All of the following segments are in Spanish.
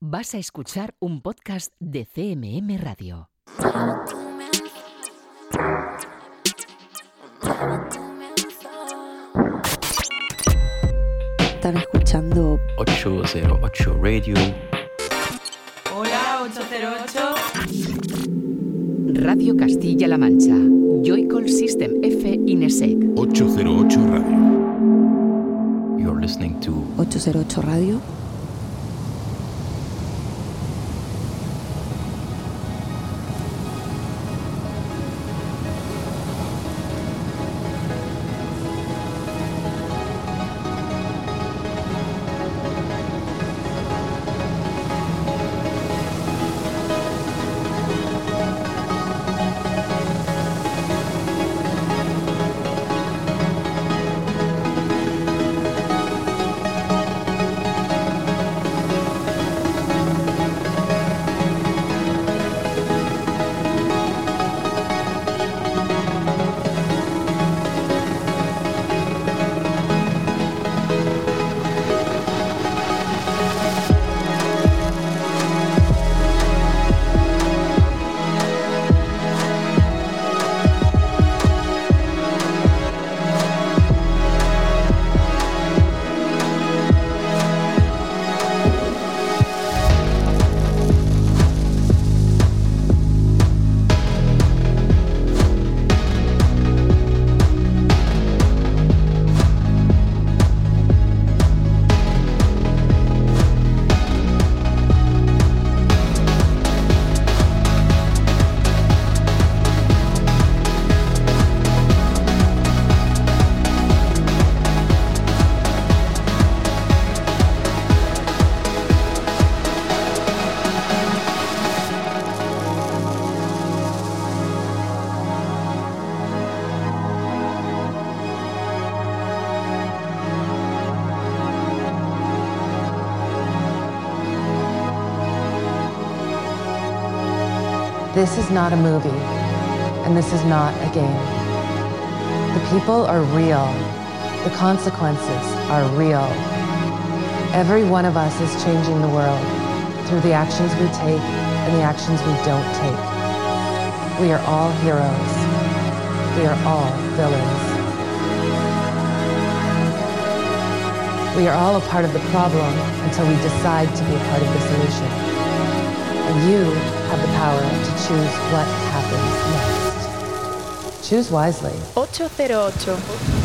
Vas a escuchar un podcast de CMM Radio. Están escuchando 808 Radio. Hola, 808. Radio Castilla-La Mancha. Joycall System F Inesec. 808 Radio. You're listening to 808 Radio. This is not a movie, and this is not a game. The people are real. The consequences are real. Every one of us is changing the world through the actions we take and the actions we don't take. We are all heroes. We are all villains. We are all a part of the problem until we decide to be a part of the solution. And you have the power to choose what happens next. Choose wisely. 808.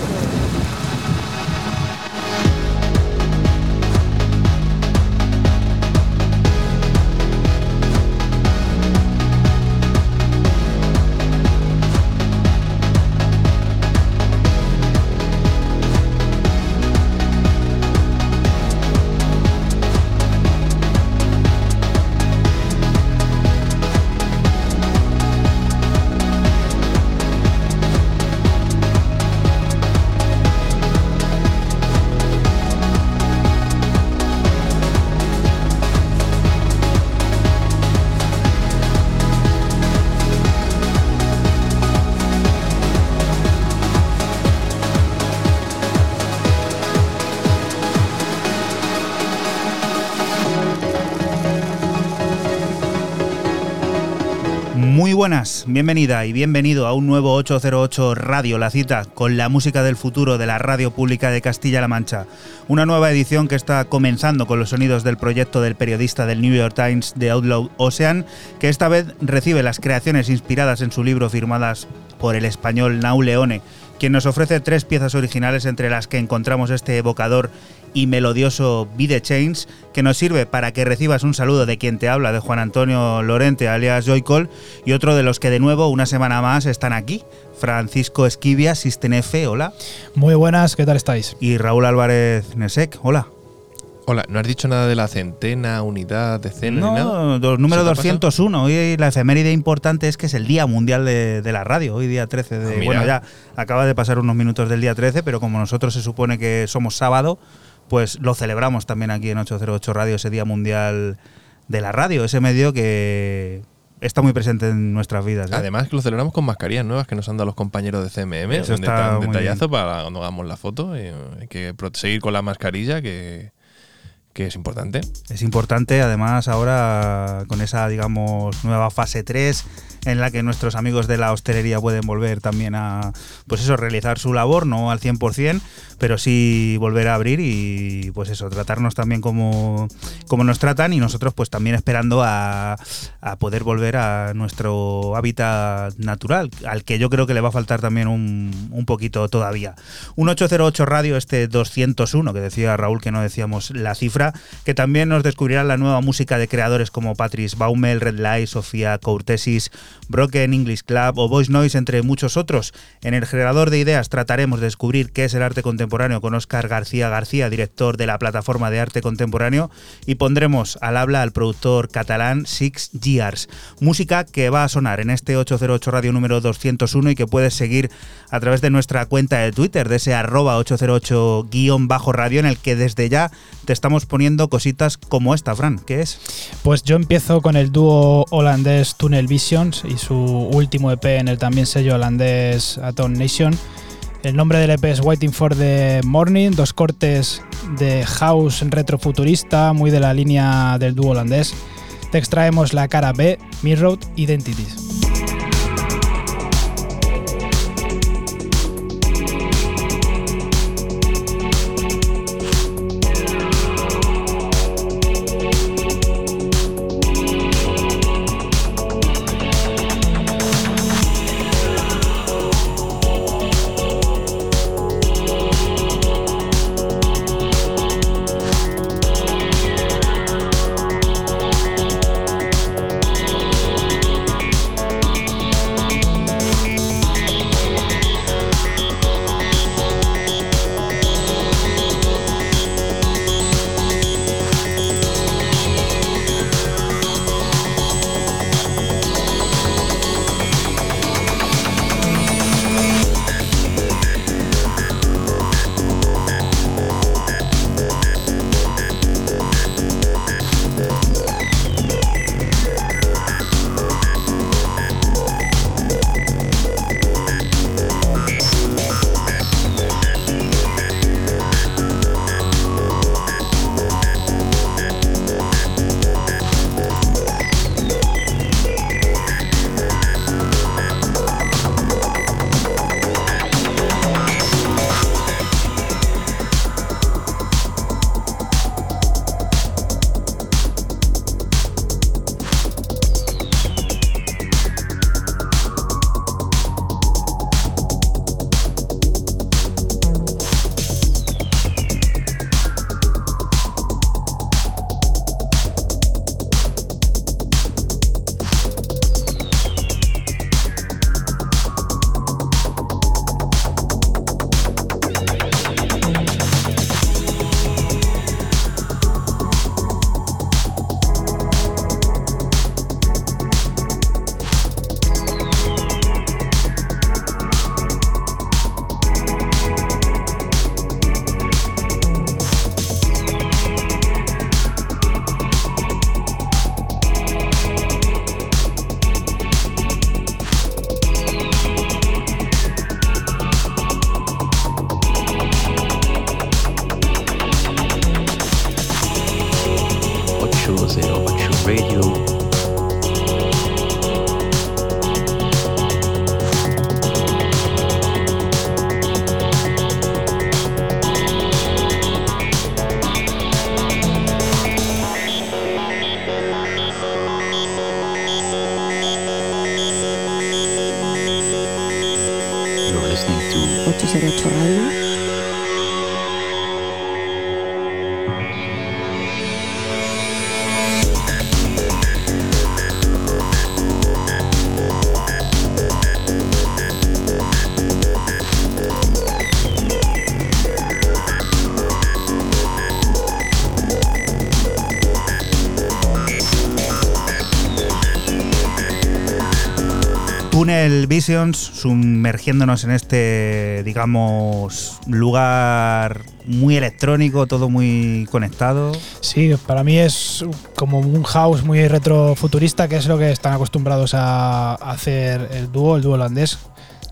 Muy buenas, bienvenida y bienvenido a un nuevo 808 Radio, la cita con la música del futuro de la radio pública de Castilla-La Mancha. Una nueva edición que está comenzando con los sonidos del proyecto del periodista del New York Times de Outlaw Ocean, que esta vez recibe las creaciones inspiradas en su libro firmadas por el español Nau Leone, quien nos ofrece tres piezas originales entre las que encontramos este evocador y melodioso Be the Chains, que nos sirve para que recibas un saludo de quien te habla, de Juan Antonio Lorente, alias Joycol, y otro de los que de nuevo, una semana más, están aquí. Francisco Esquivia, System F, hola. Muy buenas, ¿qué tal estáis? Y Raúl Álvarez Nesek, hola. Hola, ¿no has dicho nada de la centena, unidad, decena ni nada? No, dos- número ¿Se te ha pasado? 201. Hoy la efeméride importante es que es el Día Mundial de, de la Radio, hoy día 13 de... Ah, bueno, ya acaba de pasar unos minutos del día 13, pero como nosotros se supone que somos sábado, pues lo celebramos también aquí en 808 Radio, ese Día Mundial de la Radio, ese medio que está muy presente en nuestras vidas. ¿eh? Además que lo celebramos con mascarillas nuevas que nos han dado los compañeros de CMM. Eso está un detallazo para cuando hagamos la foto. y hay que seguir con la mascarilla que, que es importante. Es importante, además, ahora con esa, digamos, nueva fase 3 en la que nuestros amigos de la hostelería pueden volver también a, pues eso, realizar su labor, no al 100%, pero sí volver a abrir y, pues eso, tratarnos también como, como nos tratan y nosotros pues también esperando a, a poder volver a nuestro hábitat natural, al que yo creo que le va a faltar también un, un poquito todavía. Un 808 Radio, este 201, que decía Raúl que no decíamos la cifra, que también nos descubrirá la nueva música de creadores como Patrice Baumel, Red Light, Sofía Courtesis, Broken English Club o Voice Noise, entre muchos otros. En el generador de ideas trataremos de descubrir qué es el arte contemporáneo con Óscar García García, director de la plataforma de arte contemporáneo, y pondremos al habla al productor catalán Six Years. Música que va a sonar en este 808 Radio número 201 y que puedes seguir a través de nuestra cuenta de Twitter, de ese arroba 808-radio, en el que desde ya te estamos poniendo cositas como esta, Fran. ¿Qué es? Pues yo empiezo con el dúo holandés Tunnel Visions y su último EP en el también sello holandés Atom Nation. El nombre del EP es Waiting for the Morning, dos cortes de house retrofuturista, muy de la línea del dúo holandés. Te extraemos la cara B, Mirror Identities. Visions, sumergiéndonos en este, digamos, lugar muy electrónico, todo muy conectado. Sí, para mí es como un house muy retrofuturista, que es lo que están acostumbrados a hacer el dúo, el dúo holandés.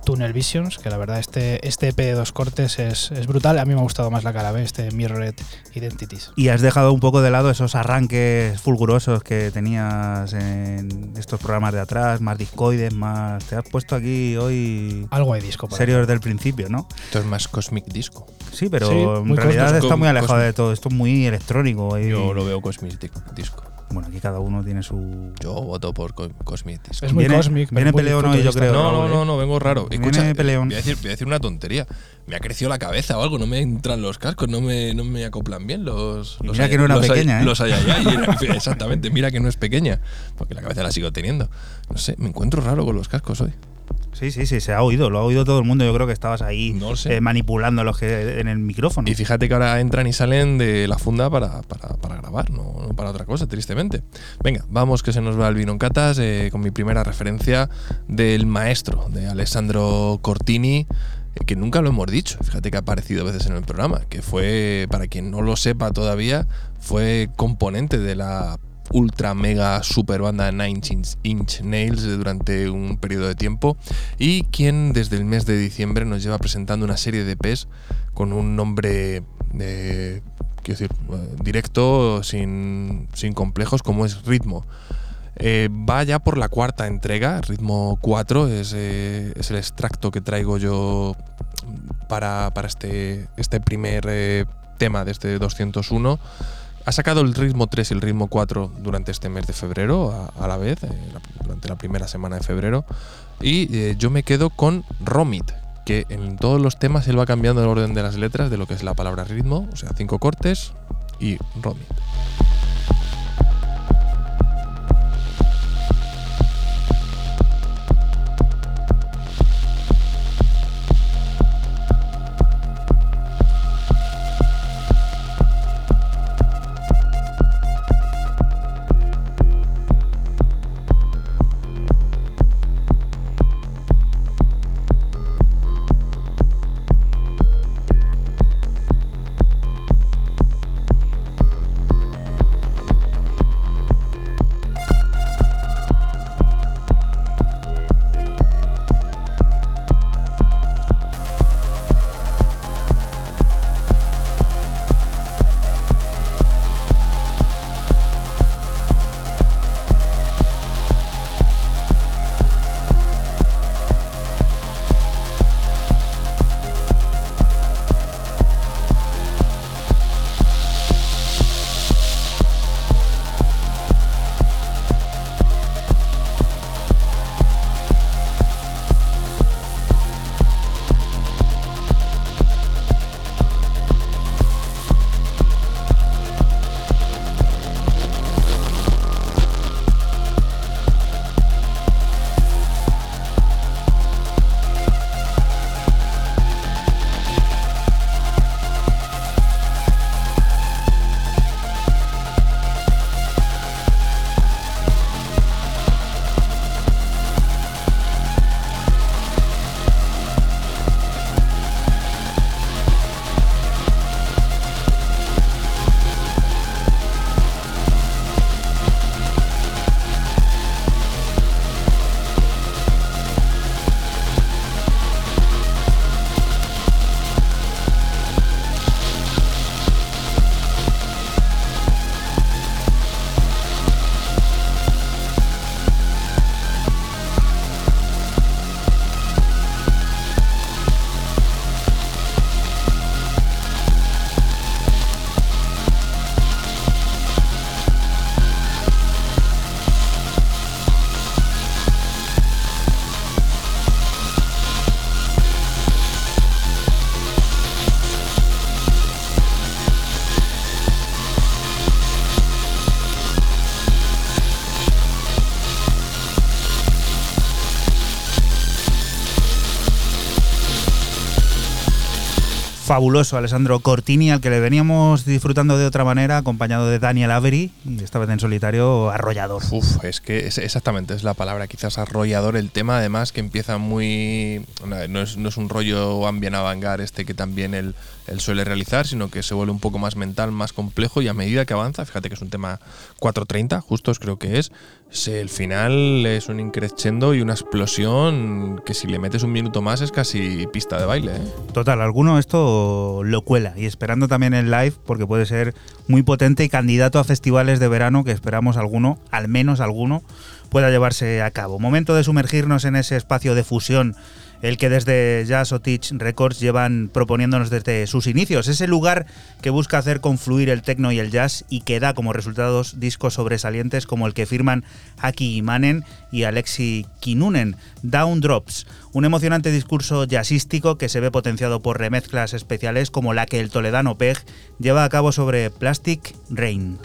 Tunnel Visions, que la verdad este, este EP de dos cortes es, es brutal. A mí me ha gustado más la cara B, este Mirrored Identities. Y has dejado un poco de lado esos arranques fulgurosos que tenías en estos programas de atrás, más discoides, más... Te has puesto aquí hoy... Algo de disco. por Serio ahí. desde el principio, ¿no? Esto es más Cosmic Disco. Sí, pero Sí, en realidad está muy alejado de todo. Esto es muy electrónico. y- Yo lo veo Cosmic cada uno tiene su... Yo voto por Co- Cosmic Disco. Es muy Viene- peleón hoy, yo creo. No, no, ¿eh? no, no, vengo raro. Viene Escucha, peleón. Voy, a decir, voy a decir una tontería. Me ha crecido la cabeza o algo, no me entran los cascos, no me, no me acoplan bien los. Los mira que no era los pequeña, ¿eh? Los ay, ay, ay, exactamente, mira que no es pequeña, porque la cabeza la sigo teniendo. No sé, me encuentro raro con los cascos hoy. Sí, sí, sí, se ha oído. Lo ha oído todo el mundo. Yo creo que estabas ahí No lo sé. eh, manipulando los que en el micrófono. Y fíjate que ahora entran y salen de la funda para, para- para grabar, no, no para cosa, tristemente. Venga, vamos que se nos va el vino en catas eh, con mi primera referencia del maestro, de Alessandro Cortini, eh, que nunca lo hemos dicho, fíjate que ha aparecido veces en el programa, que fue, para quien no lo sepa todavía, fue componente de la ultra mega super banda Nine Inch, Nails durante un periodo de tiempo y quien desde el mes de diciembre nos lleva presentando una serie de EPs con un nombre eh, quiero decir, eh, directo, sin, sin complejos, como es Ritmo. Eh, va ya por la cuarta entrega, Ritmo 4, es, eh, es el extracto que traigo yo para, para este, este primer tema de este 201. Ha sacado el ritmo 3 y el ritmo 4 durante este mes de febrero, a, la vez, durante la primera semana de febrero. Y yo me quedo con Romit, que en todos los temas él va cambiando el orden de las letras de lo que es la palabra ritmo, o sea, cinco cortes y Romit. Fabuloso Alessandro Cortini, al que le veníamos disfrutando de otra manera, acompañado de Daniel Avery, y esta vez en solitario arrollador. Uf, es que exactamente es la palabra, quizás arrollador el tema, además que empieza muy. No es, no es un rollo ambient este que también él, él, suele realizar, sino que se vuelve un poco más mental, más complejo, y a medida que avanza, fíjate que es un tema 430, justos creo que es, el final es un increscendo y una explosión que si le metes un minuto más es casi pista de baile. ¿eh? Total, alguno esto lo cuela y esperando también el live porque puede ser muy potente y candidato a festivales de verano que esperamos alguno, al menos alguno, pueda llevarse a cabo. Momento de sumergirnos en ese espacio de fusión el que desde Jazz o Teach Records llevan proponiéndonos desde sus inicios. Ese lugar que busca hacer confluir el techno y el jazz y que da como resultados discos sobresalientes como el que firman Aki Imanen y Alexi Kinunen, Down Drops, un emocionante discurso jazzístico que se ve potenciado por remezclas especiales como la que el toledano Peg lleva a cabo sobre Plastic Rain.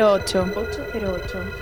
808. 808.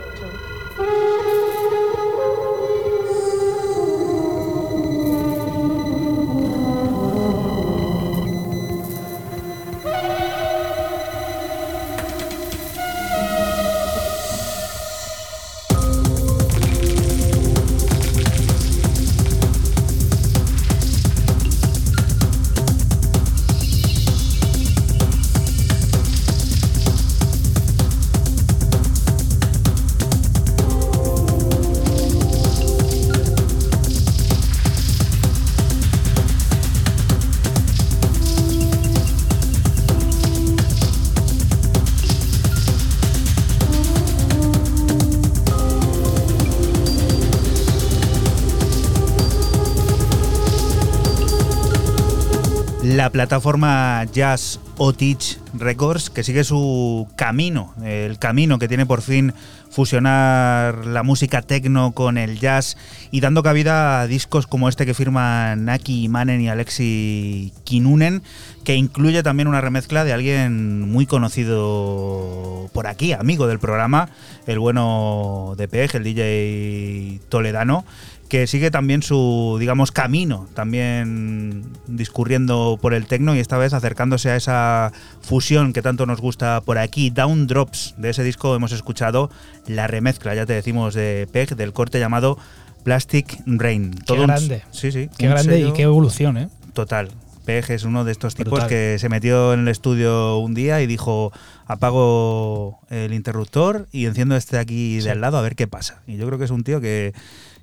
La plataforma Jazz Otich Records, que sigue su camino, el camino que tiene por fin fusionar la música techno con el jazz y dando cabida a discos como este que firman Naki Manen y Alexi Kinunen, que incluye también una remezcla de alguien muy conocido por aquí, amigo del programa, el bueno de Pej, el DJ toledano, que sigue también su, digamos, camino, también discurriendo por el tecno y esta vez acercándose a esa fusión que tanto nos gusta por aquí. Down Drops, de ese disco hemos escuchado la remezcla, ya te decimos, de Peg, del corte llamado Plastic Rain. Qué grande. sí, sí. Qué grande y qué evolución, ¿eh? Total. Peg es uno de estos tipos que se metió en el estudio un día y dijo, apago el interruptor y enciendo este aquí de al lado a ver qué pasa. Y yo creo que es un tío que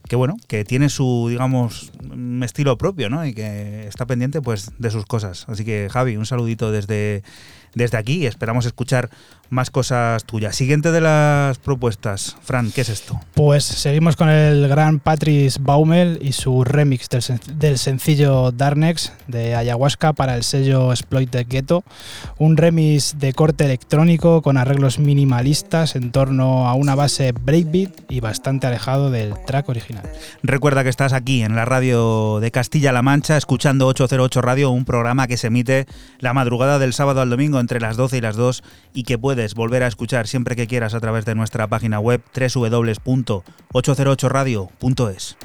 que bueno, que tiene su, digamos, estilo propio, ¿no? Y que está pendiente, pues, de sus cosas. Así que, Javi, un saludito desde, desde aquí esperamos escuchar más cosas tuyas. Siguiente de las propuestas, Fran, ¿qué es esto? Pues seguimos con el gran Patrice Baumel y su remix del, sencillo Darnex de Ayahuasca para el sello Exploited Ghetto. Un remix de corte electrónico con arreglos minimalistas en torno a una base breakbeat y bastante alejado del track original. Recuerda que estás aquí en la radio de Castilla-La Mancha escuchando 808 Radio, un programa que se emite la madrugada del sábado al domingo entre las 12 y las 2 y que puedes volver a escuchar siempre que quieras a través de nuestra página web www.808radio.es.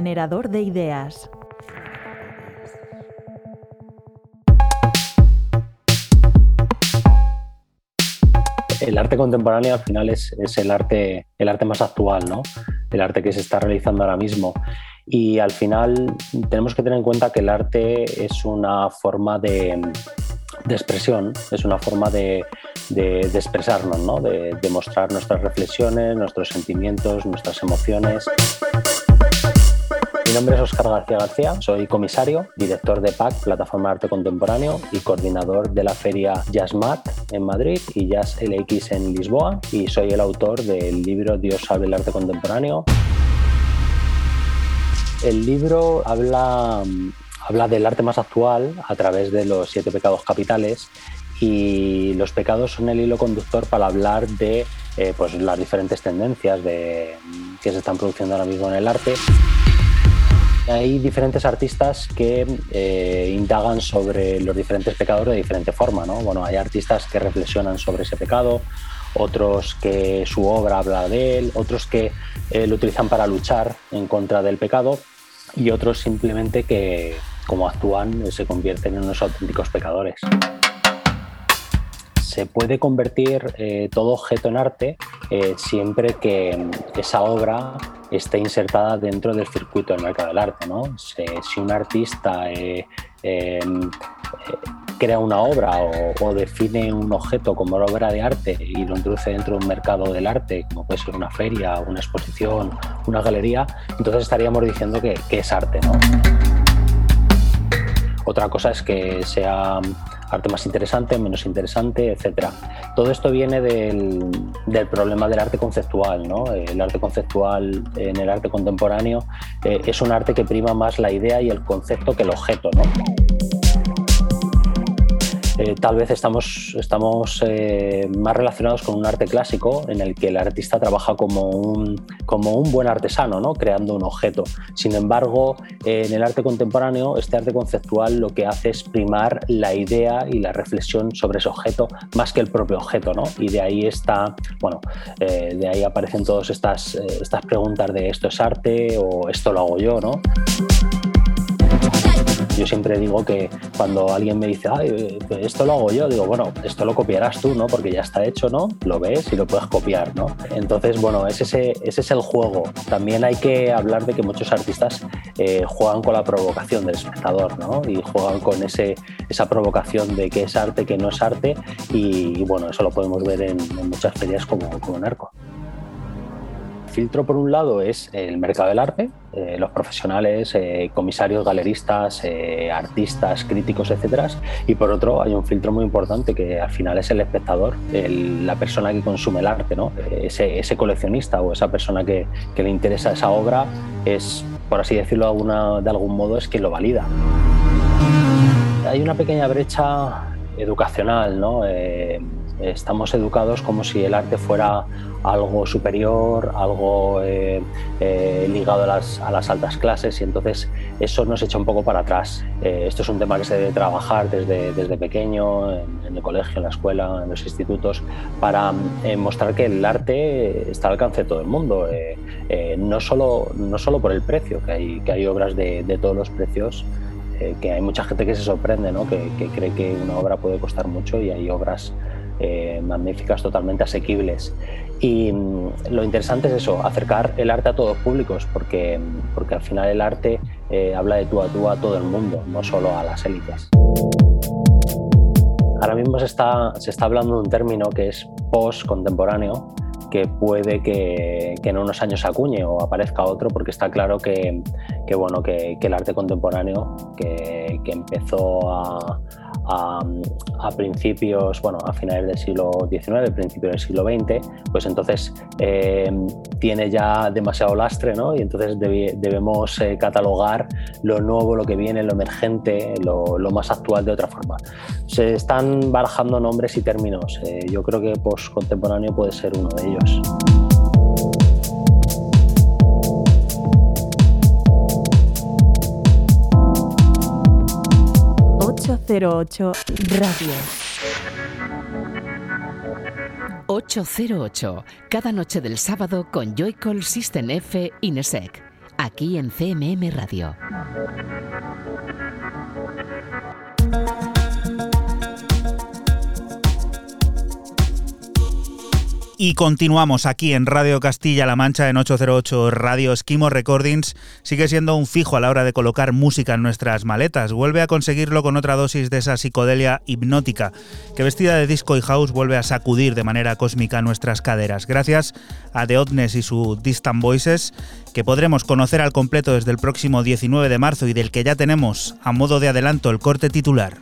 generador de ideas. El arte contemporáneo al final es, es, el, arte, el arte más actual, ¿no? el arte que se está realizando ahora mismo. Y al final tenemos que tener en cuenta que el arte es una forma de, expresión, es una forma de, expresarnos, ¿no? de mostrar nuestras reflexiones, nuestros sentimientos, nuestras emociones. Mi nombre es Oscar García García, soy comisario, director de PAC, Plataforma de Arte Contemporáneo, y coordinador de la feria JazzMat en Madrid y Jazz LX en Lisboa, y soy el autor del libro Dios sabe el arte contemporáneo. El libro habla, habla del arte más actual a través de los siete pecados capitales y los pecados son el hilo conductor para hablar de eh, pues, las diferentes tendencias de, que se están produciendo ahora mismo en el arte. Hay diferentes artistas que eh, indagan sobre los diferentes pecados de diferente forma. ¿no? Bueno, hay artistas que reflexionan sobre ese pecado, otros que su obra habla de él, otros que eh, lo utilizan para luchar en contra del pecado y otros simplemente que, como actúan, se convierten en unos auténticos pecadores se puede convertir eh, todo objeto en arte eh, siempre que esa obra esté insertada dentro del circuito del mercado del arte. ¿no? Si, un artista eh, crea una obra o, o, define un objeto como obra de arte y lo introduce dentro de un mercado del arte, como puede ser una feria, una exposición, una galería, entonces estaríamos diciendo que, que es arte. ¿no? Otra cosa es que sea arte más interesante, menos interesante, etc. Todo esto viene del, del, problema del arte conceptual. ¿no? El arte conceptual en el arte contemporáneo eh, es un arte que prima más la idea y el concepto que el objeto. ¿no? Eh, tal vez estamos, estamos eh, más relacionados con un arte clásico en el que el artista trabaja como un, como un buen artesano, ¿no? creando un objeto. Sin embargo, eh, en el arte contemporáneo, este arte conceptual lo que hace es primar la idea y la reflexión sobre ese objeto más que el propio objeto. ¿no? Y de ahí está, bueno, de ahí aparecen todas estas, estas preguntas de esto es arte o esto lo hago yo. ¿no? Yo siempre digo que cuando alguien me dice, Ay, esto lo hago yo, digo, bueno, esto lo copiarás tú, ¿no? Porque ya está hecho, ¿no? Lo ves y lo puedes copiar, ¿no? Entonces, bueno, ese, ese, es el juego. También hay que hablar de que muchos artistas eh, juegan con la provocación del espectador, ¿no? Y juegan con ese, esa provocación de qué es arte, qué no es arte. Y, y bueno, eso lo podemos ver en, en muchas ferias como, como Narco filtro por un lado es el mercado del arte, eh, los profesionales, eh, comisarios, galeristas, eh, artistas, críticos, etcétera, y por otro hay un filtro muy importante que al final es el espectador, la persona que consume el arte, ¿no? ese, coleccionista o esa persona que, que, le interesa esa obra es, por así decirlo de, alguna, de algún modo, es quien lo valida. Hay una pequeña brecha educacional, ¿no? Estamos educados como si el arte fuera algo superior, algo eh, eh, ligado a las, a las, altas clases y entonces eso nos echa un poco para atrás. Eh, esto es un tema que se debe trabajar desde, desde pequeño, en, en, el colegio, en la escuela, en los institutos, para eh, mostrar que el arte está al alcance de todo el mundo, eh, no, solo, no solo por el precio, que hay, que hay obras de, de todos los precios que hay mucha gente que se sorprende, ¿no? que, que cree que una obra puede costar mucho y hay obras eh, magníficas, totalmente asequibles. Y mm, lo interesante es eso, acercar el arte a todos los públicos, porque, porque al final el arte eh, habla de tú a tú a todo el mundo, no solo a las élites. Ahora mismo se está, se está hablando de un término que es post-contemporáneo, que puede que, en unos años acuñe o aparezca otro, porque está claro que, bueno, que, el arte contemporáneo, que, empezó a, principios, bueno, a finales del siglo XIX, principios del siglo XX, pues entonces eh, tiene ya demasiado lastre, ¿no? Y entonces deb debemos eh, catalogar lo nuevo, lo que viene, lo emergente, lo, lo, más actual de otra forma. Se están barajando nombres y términos. Eh, yo creo que postcontemporáneo puede ser uno de ellos. ...808 Radio. 808, cada noche del sábado con Joycall System F Inesec aquí en CMM Radio. Y continuamos aquí en Radio Castilla-La Mancha en 808 Radio Esquimo Recordings. Sigue siendo un fijo a la hora de colocar música en nuestras maletas. Vuelve a conseguirlo con otra dosis de esa psicodelia hipnótica que vestida de disco y house vuelve a sacudir de manera cósmica nuestras caderas. Gracias a The Oddness y su Distant Voices que podremos conocer al completo desde el próximo 19 de marzo y del que ya tenemos a modo de adelanto el corte titular.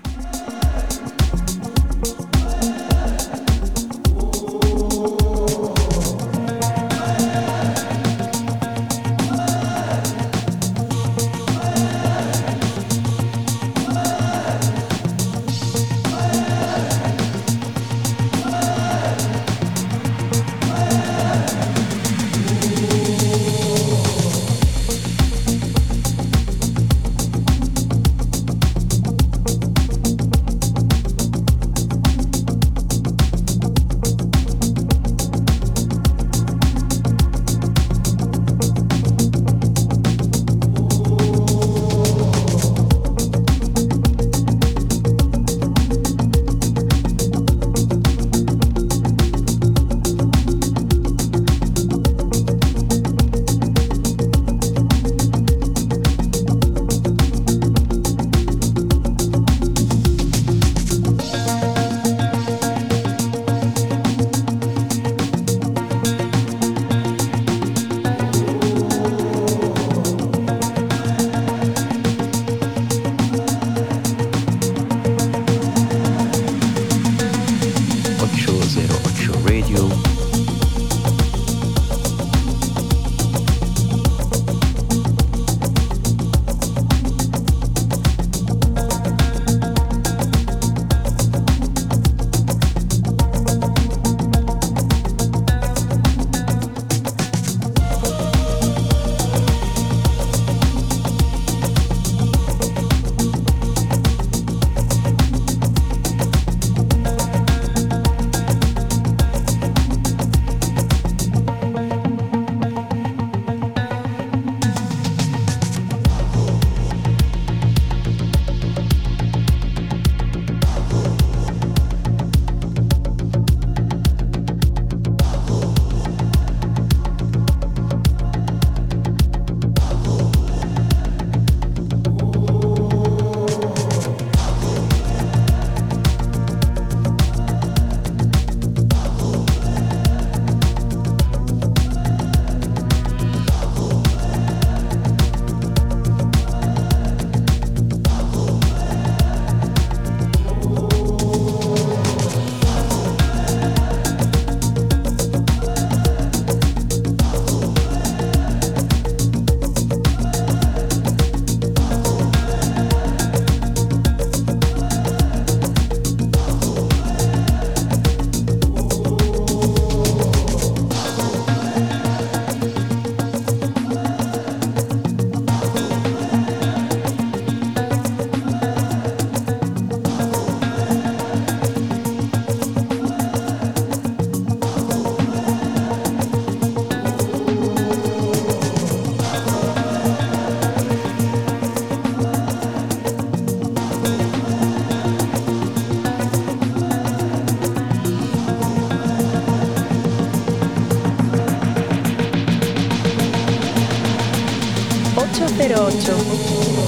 número 8.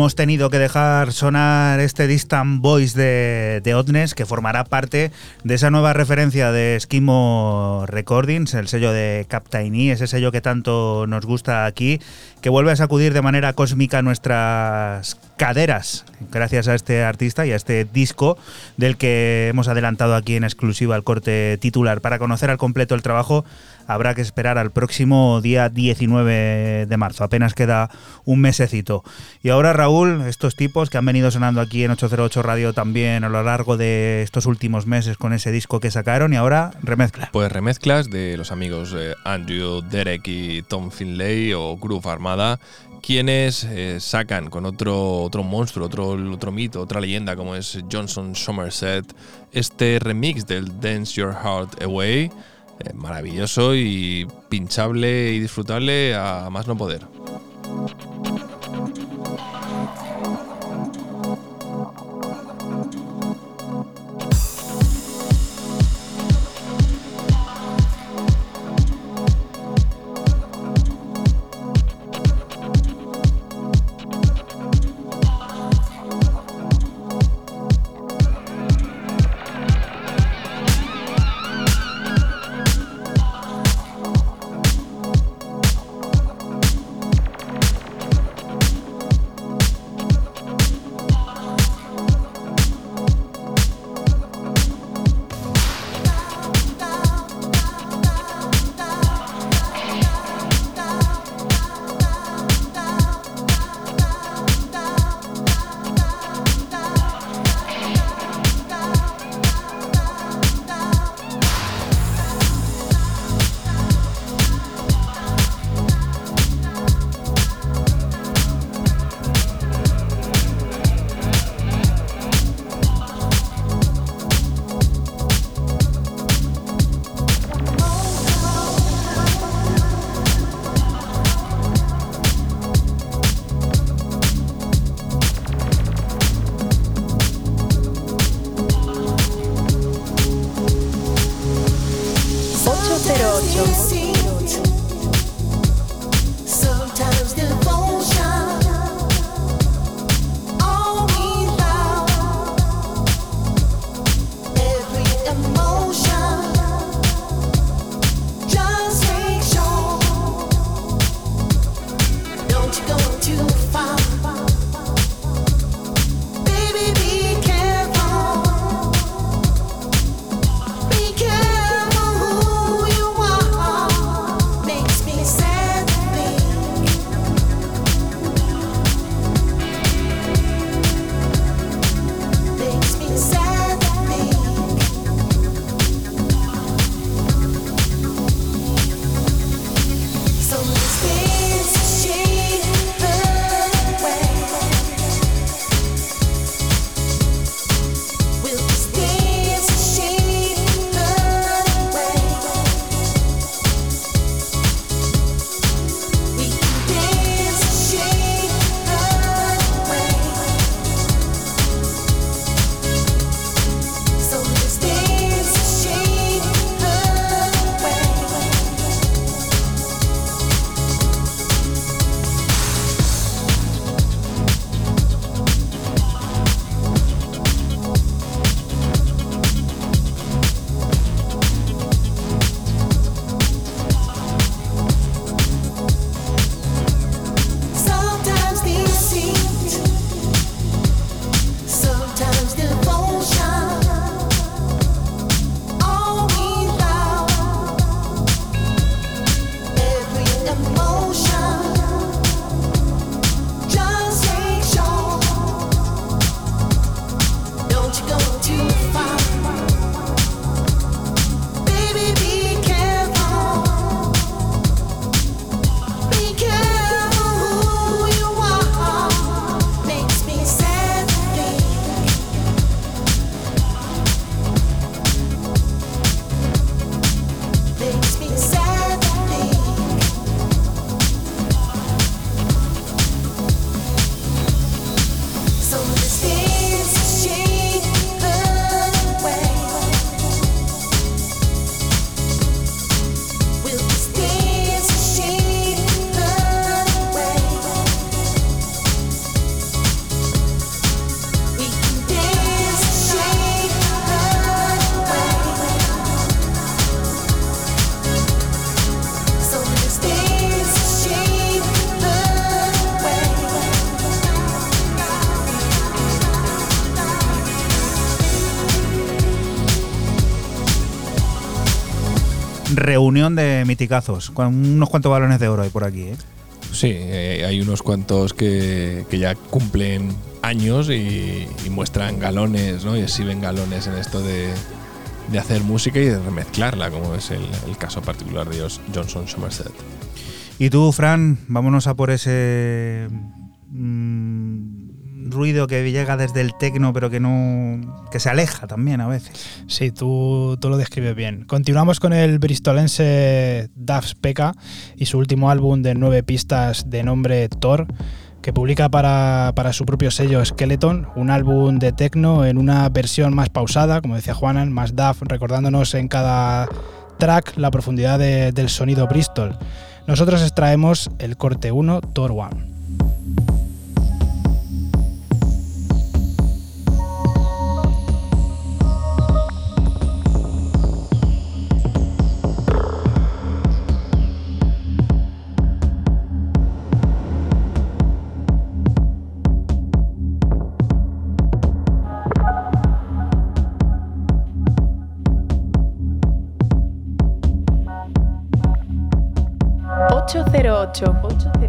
Hemos tenido que dejar sonar este Distant Voice de, de Otnes, que formará parte de esa nueva referencia de Esquimo Recordings, el sello de Captain E, ese sello que tanto nos gusta aquí, que vuelve a sacudir de manera cósmica nuestras caderas, gracias a este artista y a este disco del que hemos adelantado aquí en exclusiva el corte titular. Para conocer al completo el trabajo, habrá que esperar al próximo día 19 de marzo. Apenas queda un mesecito. Y ahora, Raúl, estos tipos que han venido sonando aquí en 808 Radio también a lo largo de estos últimos meses con ese disco que sacaron y ahora remezcla. Pues remezclas de los amigos eh, Andrew, Derek y Tom Finlay o Groove Armada quienes eh, sacan con otro, otro monstruo, otro, otro mito, otra leyenda como es Johnson Somerset, este remix del Dance Your Heart Away, maravilloso y pinchable y disfrutable a más no poder. Reunión de miticazos, con unos cuantos balones de oro hay por aquí. ¿eh? Sí, eh, hay unos cuantos que, que ya cumplen años y, y muestran galones, ¿no? Y exhiben galones en esto de, de hacer música y de remezclarla, como es el, el caso particular de Johnson Somerset. Y tú, Fran, vámonos a por ese mm, ruido que llega desde el tecno, pero que no. que se aleja también a veces. Sí, tú, tú lo describes bien. Continuamos con el bristolense Duff Pekka y su último álbum de nueve pistas de nombre Thor, que publica para, para su propio sello Skeleton, un álbum de techno en una versión más pausada, como decía Juanan, más Duff, recordándonos en cada track la profundidad de- del sonido Bristol. Nosotros extraemos el corte 1, Thor 1. 808. 808.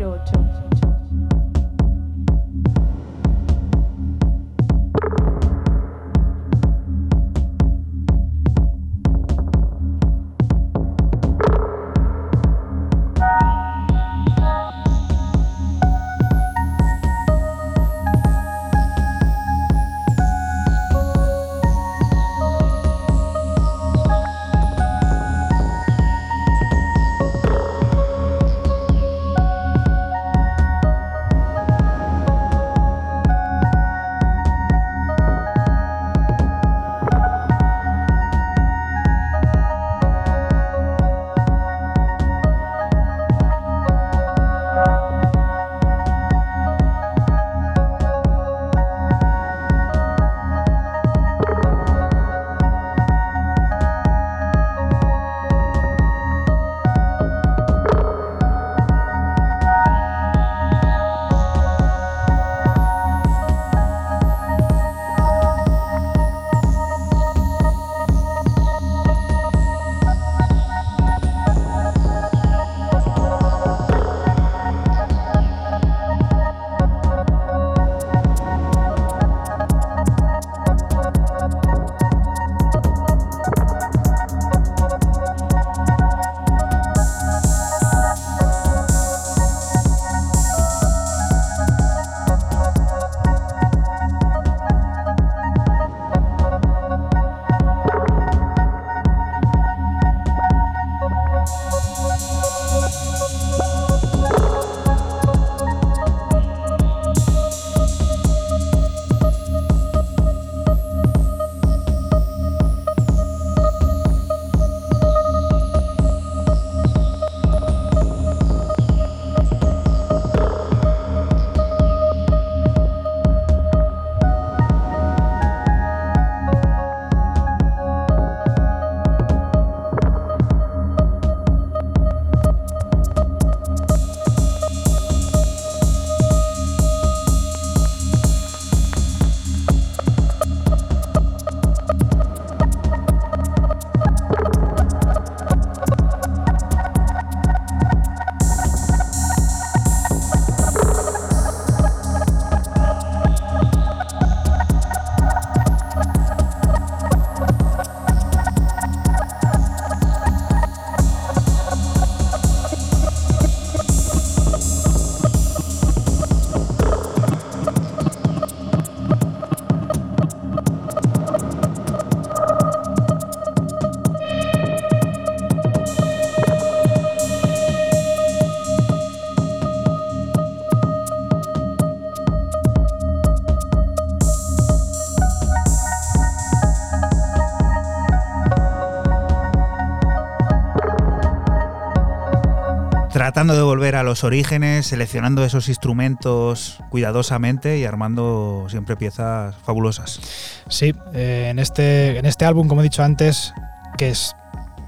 Tratando de volver a los orígenes, seleccionando esos instrumentos cuidadosamente y armando siempre piezas fabulosas. Sí, eh, en, este, en este álbum, como he dicho antes, que es,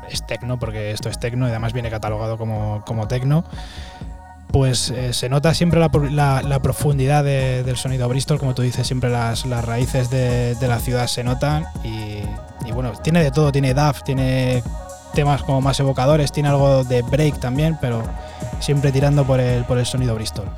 es tecno, porque esto es tecno y además viene catalogado como, como tecno, pues eh, se nota siempre la, profundidad de- del sonido Bristol, como tú dices, siempre las, las raíces de, de la ciudad se notan y bueno, tiene de todo, tiene DAF, tiene temas como más evocadores, tiene algo de break también, pero siempre tirando por el, por el sonido Bristol.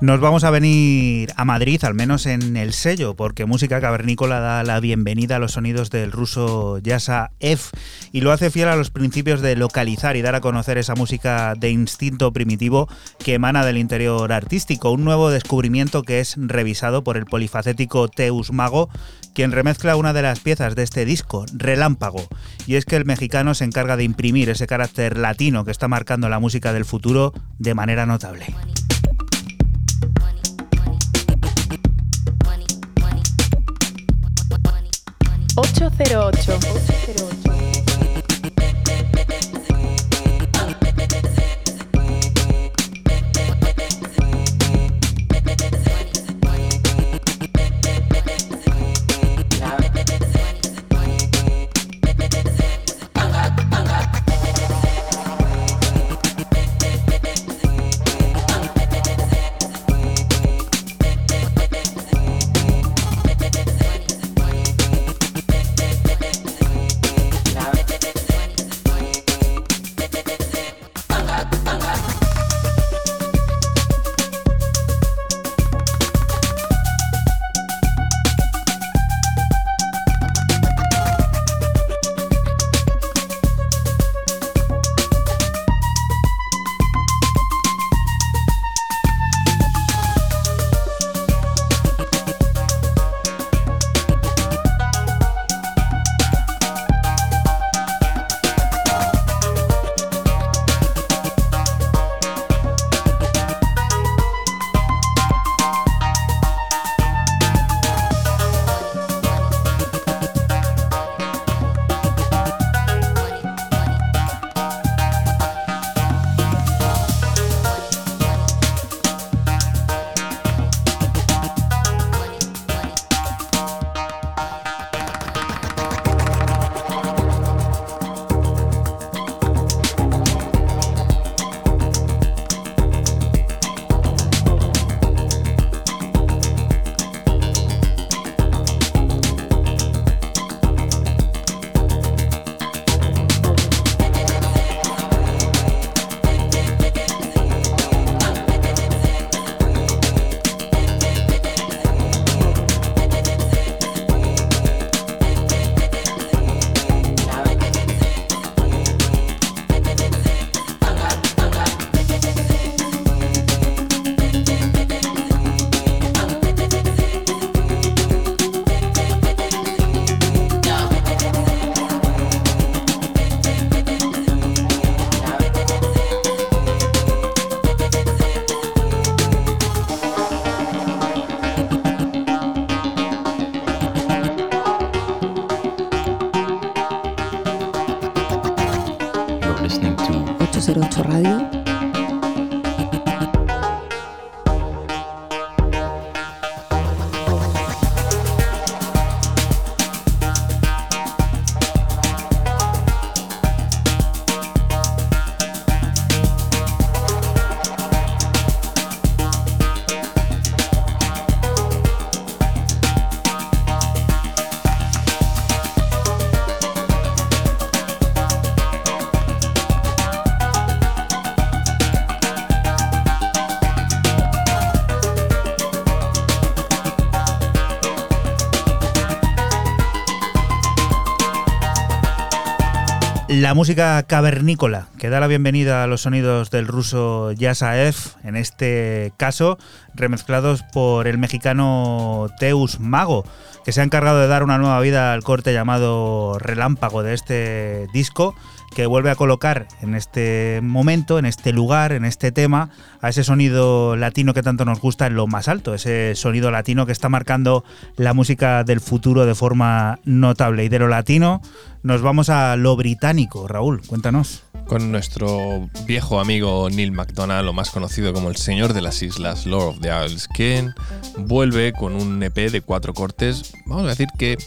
Nos vamos a venir a Madrid, al menos en el sello, porque Música Cavernícola da la bienvenida a los sonidos del ruso Yasa F y lo hace fiel a los principios de localizar y dar a conocer esa música de instinto primitivo que emana del interior artístico, un nuevo descubrimiento que es revisado por el polifacético Teus Mago, quien remezcla una de las piezas de este disco, Relámpago, y es que el mexicano se encarga de imprimir ese carácter latino que está marcando la música del futuro de manera notable. 808. La música cavernícola que da la bienvenida a los sonidos del ruso Yasaev, en este caso remezclados por el mexicano Teus Mago, que se ha encargado de dar una nueva vida al corte llamado Relámpago de este disco que vuelve a colocar en este momento, en este lugar, en este tema, a ese sonido latino que tanto nos gusta en lo más alto, ese sonido latino que está marcando la música del futuro de forma notable. Y de lo latino nos vamos a lo británico. Raúl, cuéntanos. Con nuestro viejo amigo Neil McDonald, o más conocido como el Señor de las Islas, Lord of the Isles, que vuelve con un EP de cuatro cortes, vamos a decir que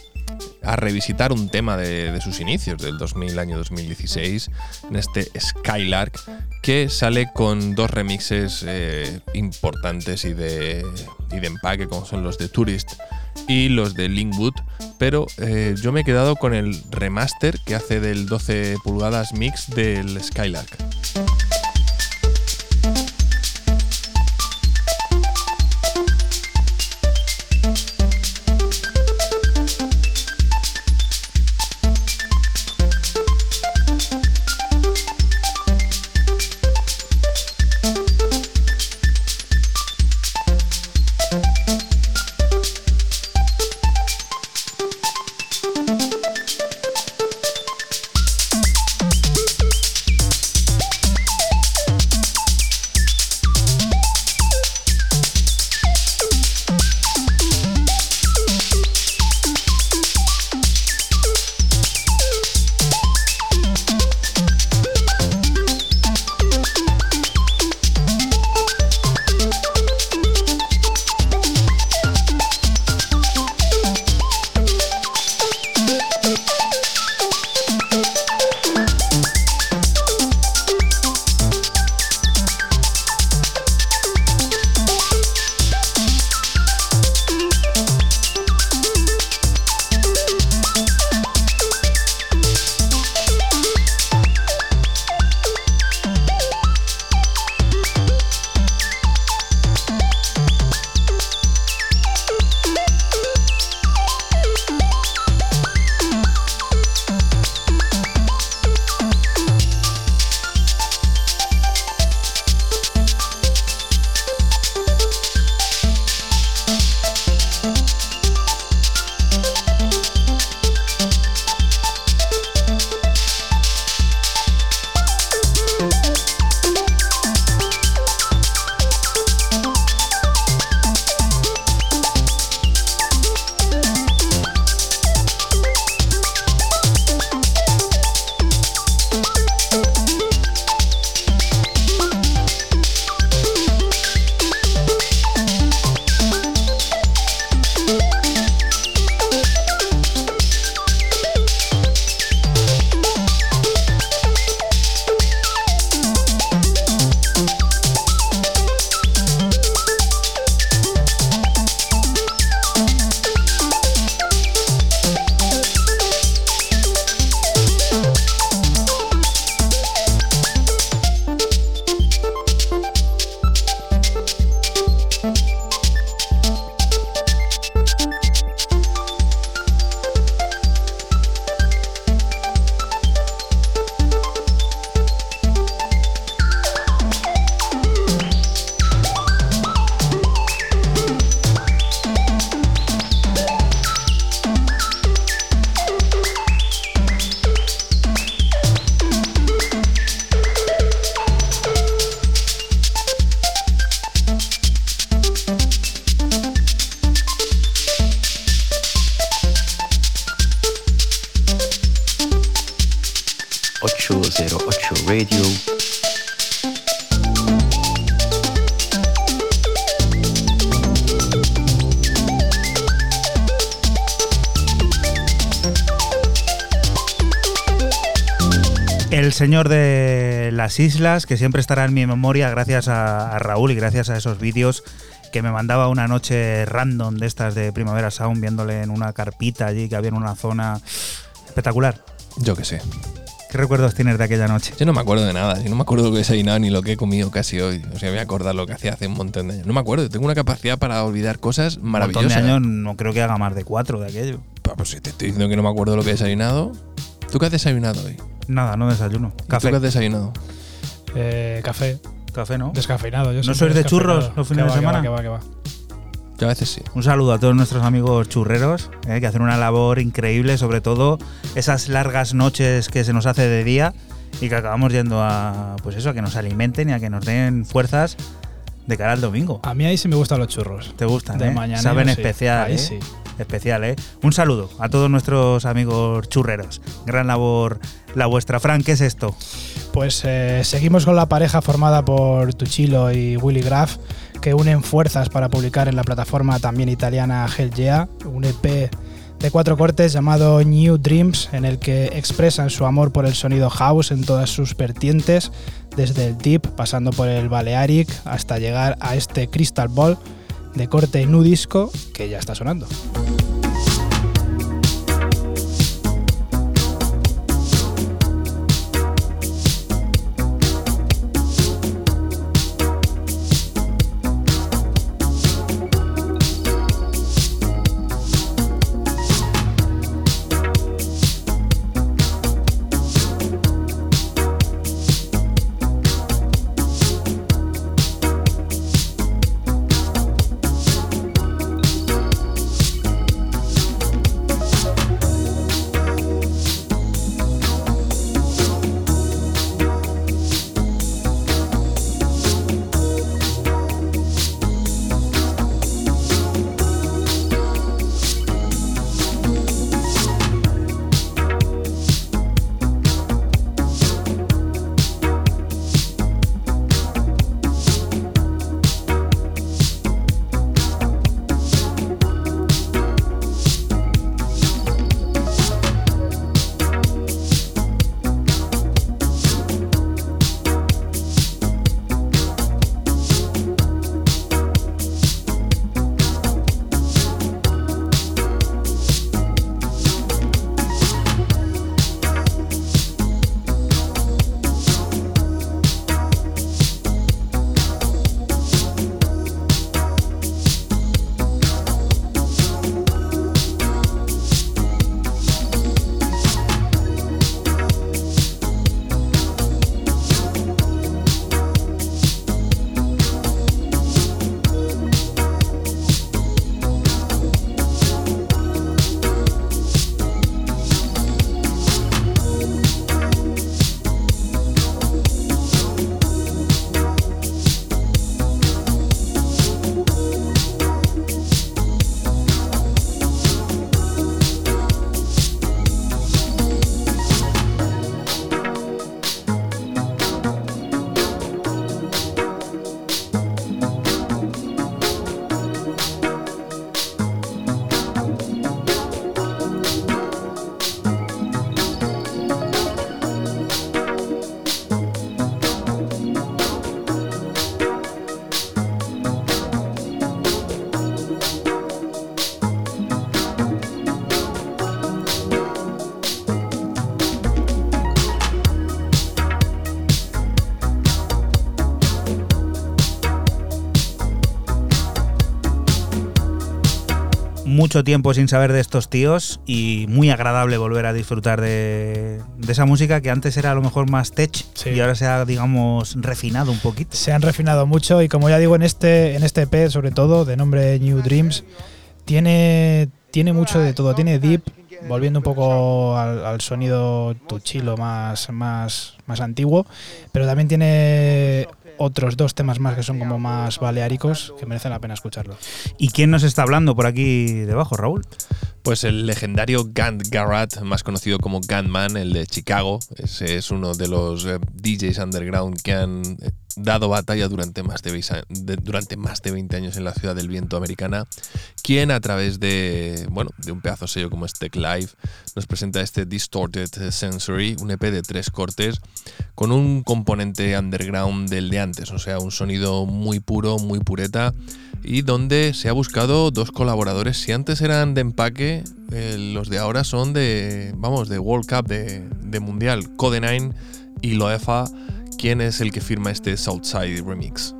a revisitar un tema de, sus inicios, del 2000, año 2016, en este Skylark, que sale con dos remixes eh, importantes y de, y de empaque, como son los de Tourist y los de Linkwood, pero eh, yo me he quedado con el remaster que hace del 12 pulgadas mix del Skylark. Señor de las islas, que siempre estará en mi memoria gracias a, a Raúl y gracias a esos vídeos que me mandaba una noche random de estas de Primavera Sound, viéndole en una carpita allí que había en una zona espectacular. Yo qué sé. ¿Qué recuerdos tienes de aquella noche? Yo no me acuerdo de nada. Yo no me acuerdo lo que he desayunado ni lo que he comido casi hoy. O sea, me voy a acordar lo que hacía hace un montón de años. No me acuerdo. Tengo una capacidad para olvidar cosas Un montón de años no creo que haga más de cuatro de aquello. Pa, Pues si te estoy diciendo que no me acuerdo lo que he desayunado. ¿Tú qué has desayunado hoy? Nada, no desayuno. ¿Y Café. ¿Tú qué has desayunado? Eh, café, Café, ¿no? descafeinado. Yo ¿No sois de churros los fines Que de va, que va, semana? que va, que va. Yo a veces sí. Un saludo a todos nuestros amigos churreros, eh, que hacen una labor increíble, sobre todo esas largas noches que se nos hace de día y que acabamos yendo a, pues eso, a que nos alimenten y a que nos den fuerzas de cara al domingo. A mí ahí sí me gustan los churros. Te gustan, De ¿eh? mañana. Saben sí. especial, Ahí ¿eh? sí. Especial, ¿eh? Un saludo a todos nuestros amigos churreros. Gran labor la vuestra. Fran, ¿qué es esto? Pues eh, seguimos con la pareja formada por Tuchilo y Willy Graf, que unen fuerzas para publicar en la plataforma también italiana Hell Yeah, un EP de cuatro cortes llamado New Dreams, en el que expresan su amor por el sonido house en todas sus vertientes, desde el deep, pasando por el Balearic, hasta llegar a este Crystal Ball de corte nu disco que ya está sonando. Mucho tiempo sin saber de estos tíos y muy agradable volver a disfrutar de, de esa música que antes era a lo mejor más tech Sí. y ahora se ha, digamos, refinado un poquito. Se han refinado mucho y como ya digo en este, en este EP sobre todo, de nombre New Dreams, tiene, tiene mucho de todo. Tiene deep, volviendo un poco al, al sonido tuchilo más, más, más antiguo, pero también tiene otros dos temas más que son como más baleáricos que merecen la pena escucharlo. ¿Y quién nos está hablando por aquí debajo, Raúl? Pues el legendario Gant Garrett, más conocido como Gantman, el de Chicago, ese es uno de los eh, DJs underground que han eh, dado batalla durante más de, 20 a- de- durante más de 20 años en la ciudad del viento americana, quien a través de, bueno, de un pedazo sello como este Live nos presenta este Distorted Sensory, un EP de tres cortes con un componente underground del de antes, o sea, un sonido muy puro, muy pureta y donde se ha buscado dos colaboradores. Si antes eran de empaque, eh, los de ahora son de, vamos, de World Cup, de, de Mundial, Code9 y Loefa, quien es el que firma este Southside Remix.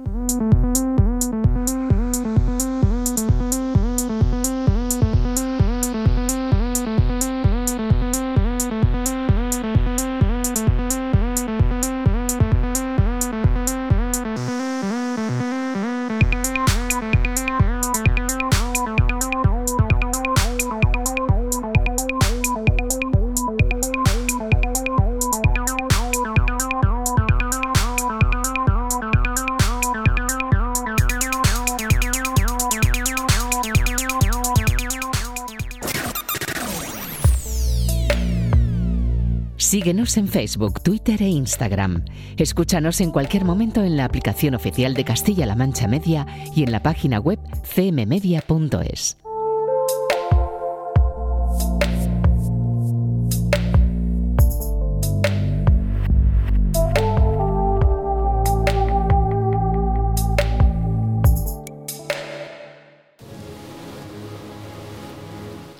En Facebook, Twitter e Instagram. Escúchanos en cualquier momento en la aplicación oficial de Castilla-La Mancha Media y en la página web cmmedia.es.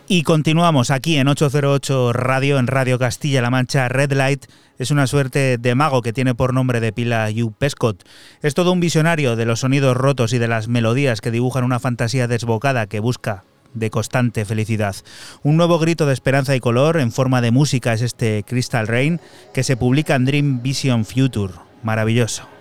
Y continuamos aquí en 808 Radio, en Radio Castilla-La Mancha. Red Light es una suerte de mago que tiene por nombre de pila Hugh Pescott. Es todo un visionario de los sonidos rotos y de las melodías que dibujan una fantasía desbocada que busca de constante felicidad. Un nuevo grito de esperanza y color en forma de música es este Crystal Rain que se publica en Dream Vision Future. Maravilloso.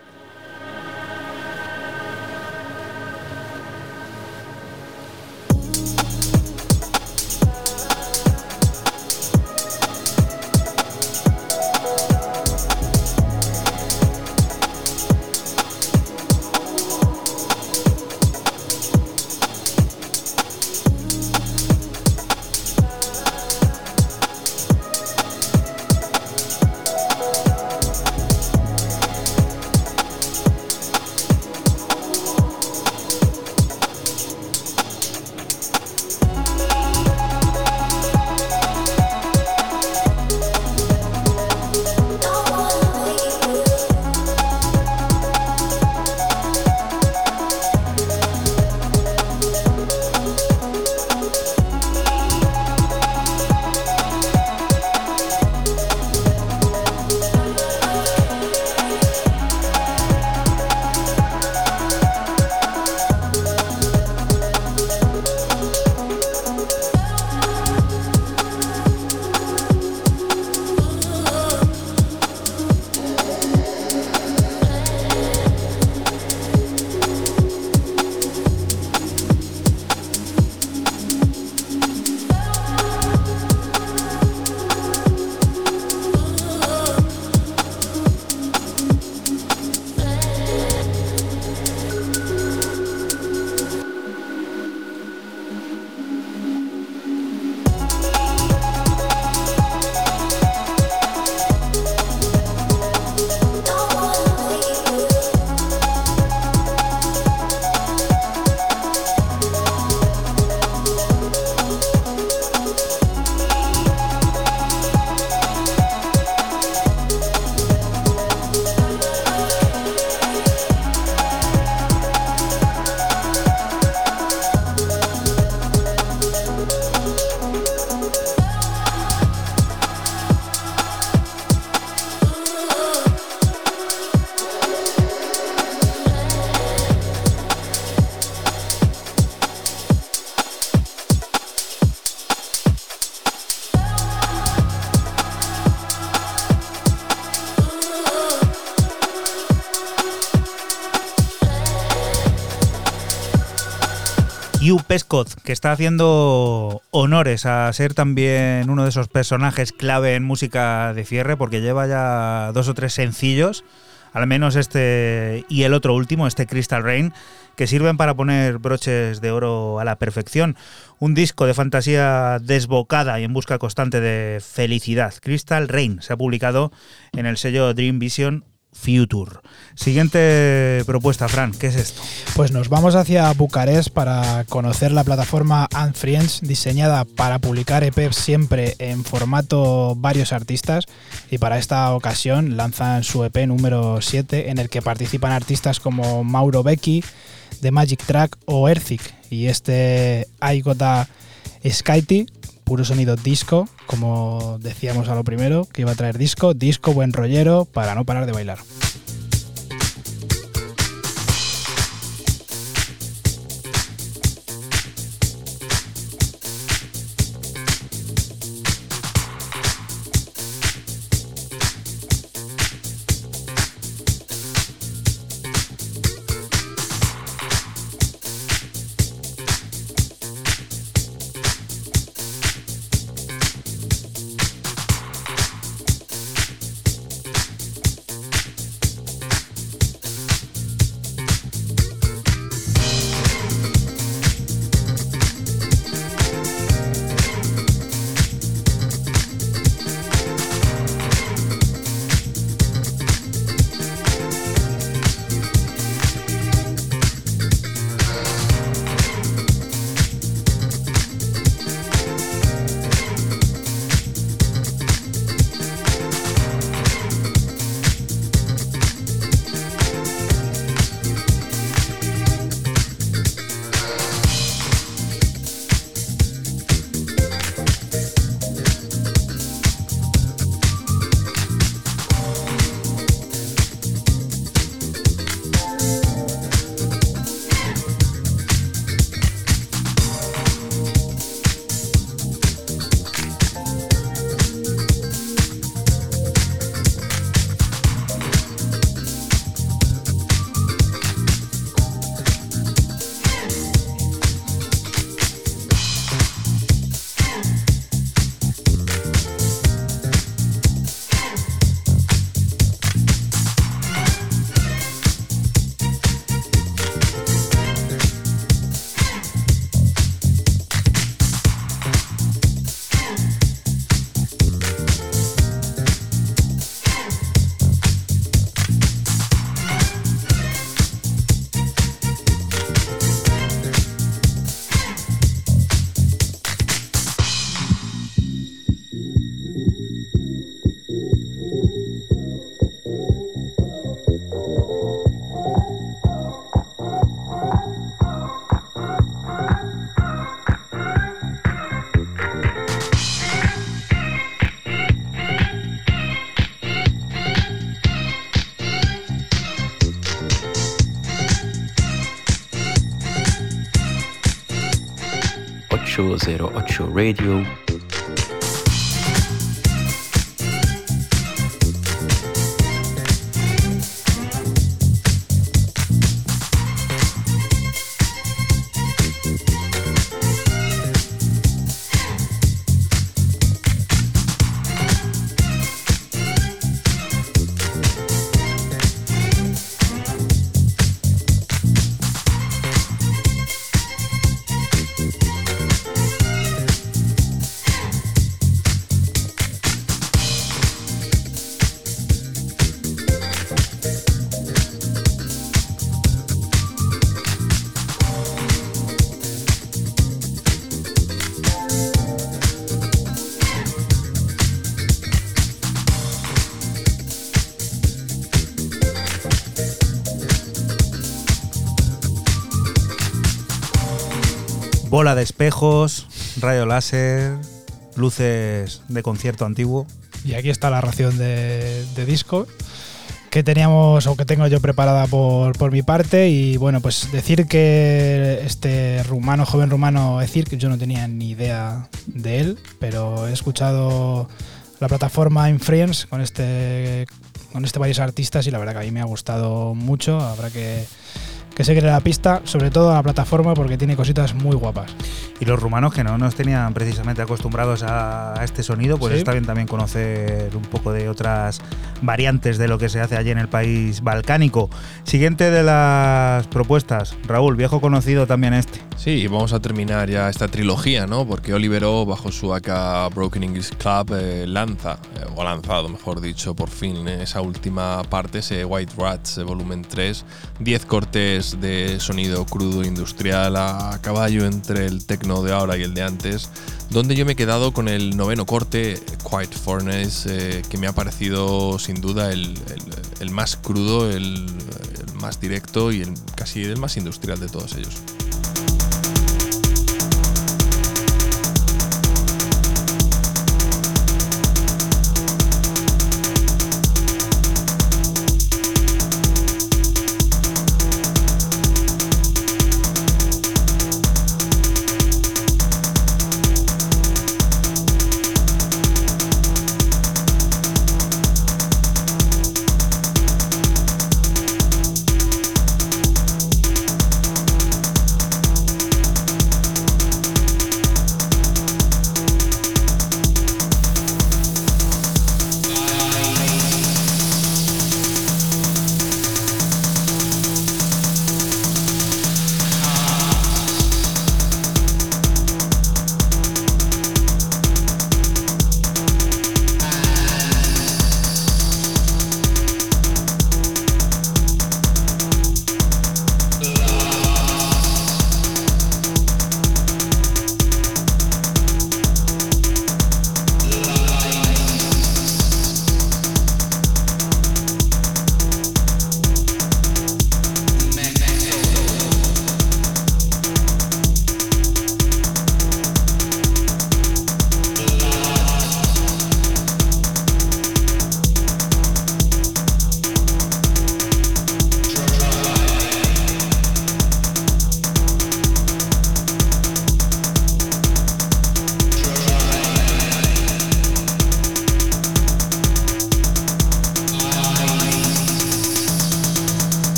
Pescott, que está haciendo honores a ser también uno de esos personajes clave en música de cierre, porque lleva ya dos o tres sencillos, al menos este y el otro último, este Crystal Rain, que sirven para poner broches de oro a la perfección. Un disco de fantasía desbocada y en busca constante de felicidad. Crystal Rain se ha publicado en el sello Dream Vision Future. Siguiente propuesta, Fran, ¿qué es esto? Pues nos vamos hacia Bucarest para conocer la plataforma Unfriends, diseñada para publicar EP siempre en formato varios artistas y para esta ocasión lanzan su EP número 7 en el que participan artistas como Mauro Becky, The Magic Track o Erzik y este I Got Skyty puro sonido disco, como decíamos a lo primero, que iba a traer disco, disco buen rollero para no parar de bailar. Radio bola de espejos, rayo láser, luces de concierto antiguo. Y aquí está la ración de, disco que teníamos o que tengo yo preparada por, por, mi parte y bueno pues decir que este rumano joven rumano decir que yo no tenía ni idea de él pero he escuchado la plataforma Infriends con este con este varios artistas y la verdad que a mí me ha gustado mucho habrá que que se cree la pista, sobre todo a la plataforma porque tiene cositas muy guapas. Y los rumanos que no nos tenían precisamente acostumbrados a, este sonido, pues está bien también conocer un poco de otras variantes de lo que se hace allí en el país balcánico. Siguiente de las propuestas, Raúl, viejo conocido también este. Sí, vamos a terminar ya esta trilogía, ¿no? Porque Oliver O, bajo su AK Broken English Club, eh, lanza, eh, o ha lanzado, mejor dicho, por fin esa última parte, ese White Rats, volumen 3, 10 cortes de sonido crudo industrial a caballo entre el techno de ahora y el de antes, donde yo me he quedado con el noveno corte, Quiet Furnace, eh, que me ha parecido sin duda el, más crudo, el, más directo y el, casi el más industrial de todos ellos.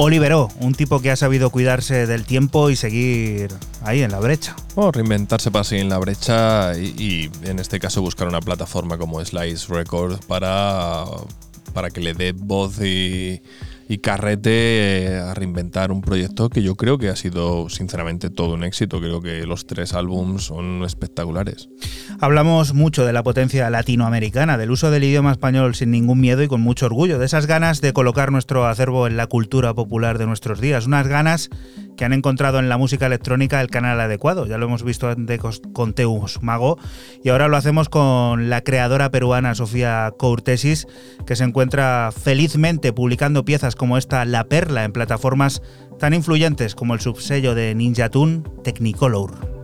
Oliveró, un tipo que ha sabido cuidarse del tiempo y seguir ahí en la brecha. O reinventarse para seguir en la brecha y, en este caso buscar una plataforma como Slice Records para, para que le dé voz y, y carrete eh, a reinventar un proyecto que yo creo que ha sido sinceramente todo un éxito. Creo que los tres álbums son espectaculares. Hablamos mucho de la potencia latinoamericana, del uso del idioma español sin ningún miedo y con mucho orgullo, de esas ganas de colocar nuestro acervo en la cultura popular de nuestros días, unas ganas que han encontrado en la música electrónica el canal adecuado. Ya lo hemos visto con Teus Mago y ahora lo hacemos con la creadora peruana Sofía Courtesis, que se encuentra felizmente publicando piezas como esta La Perla en plataformas tan influyentes como el subsello de Ninja Tune Technicolor.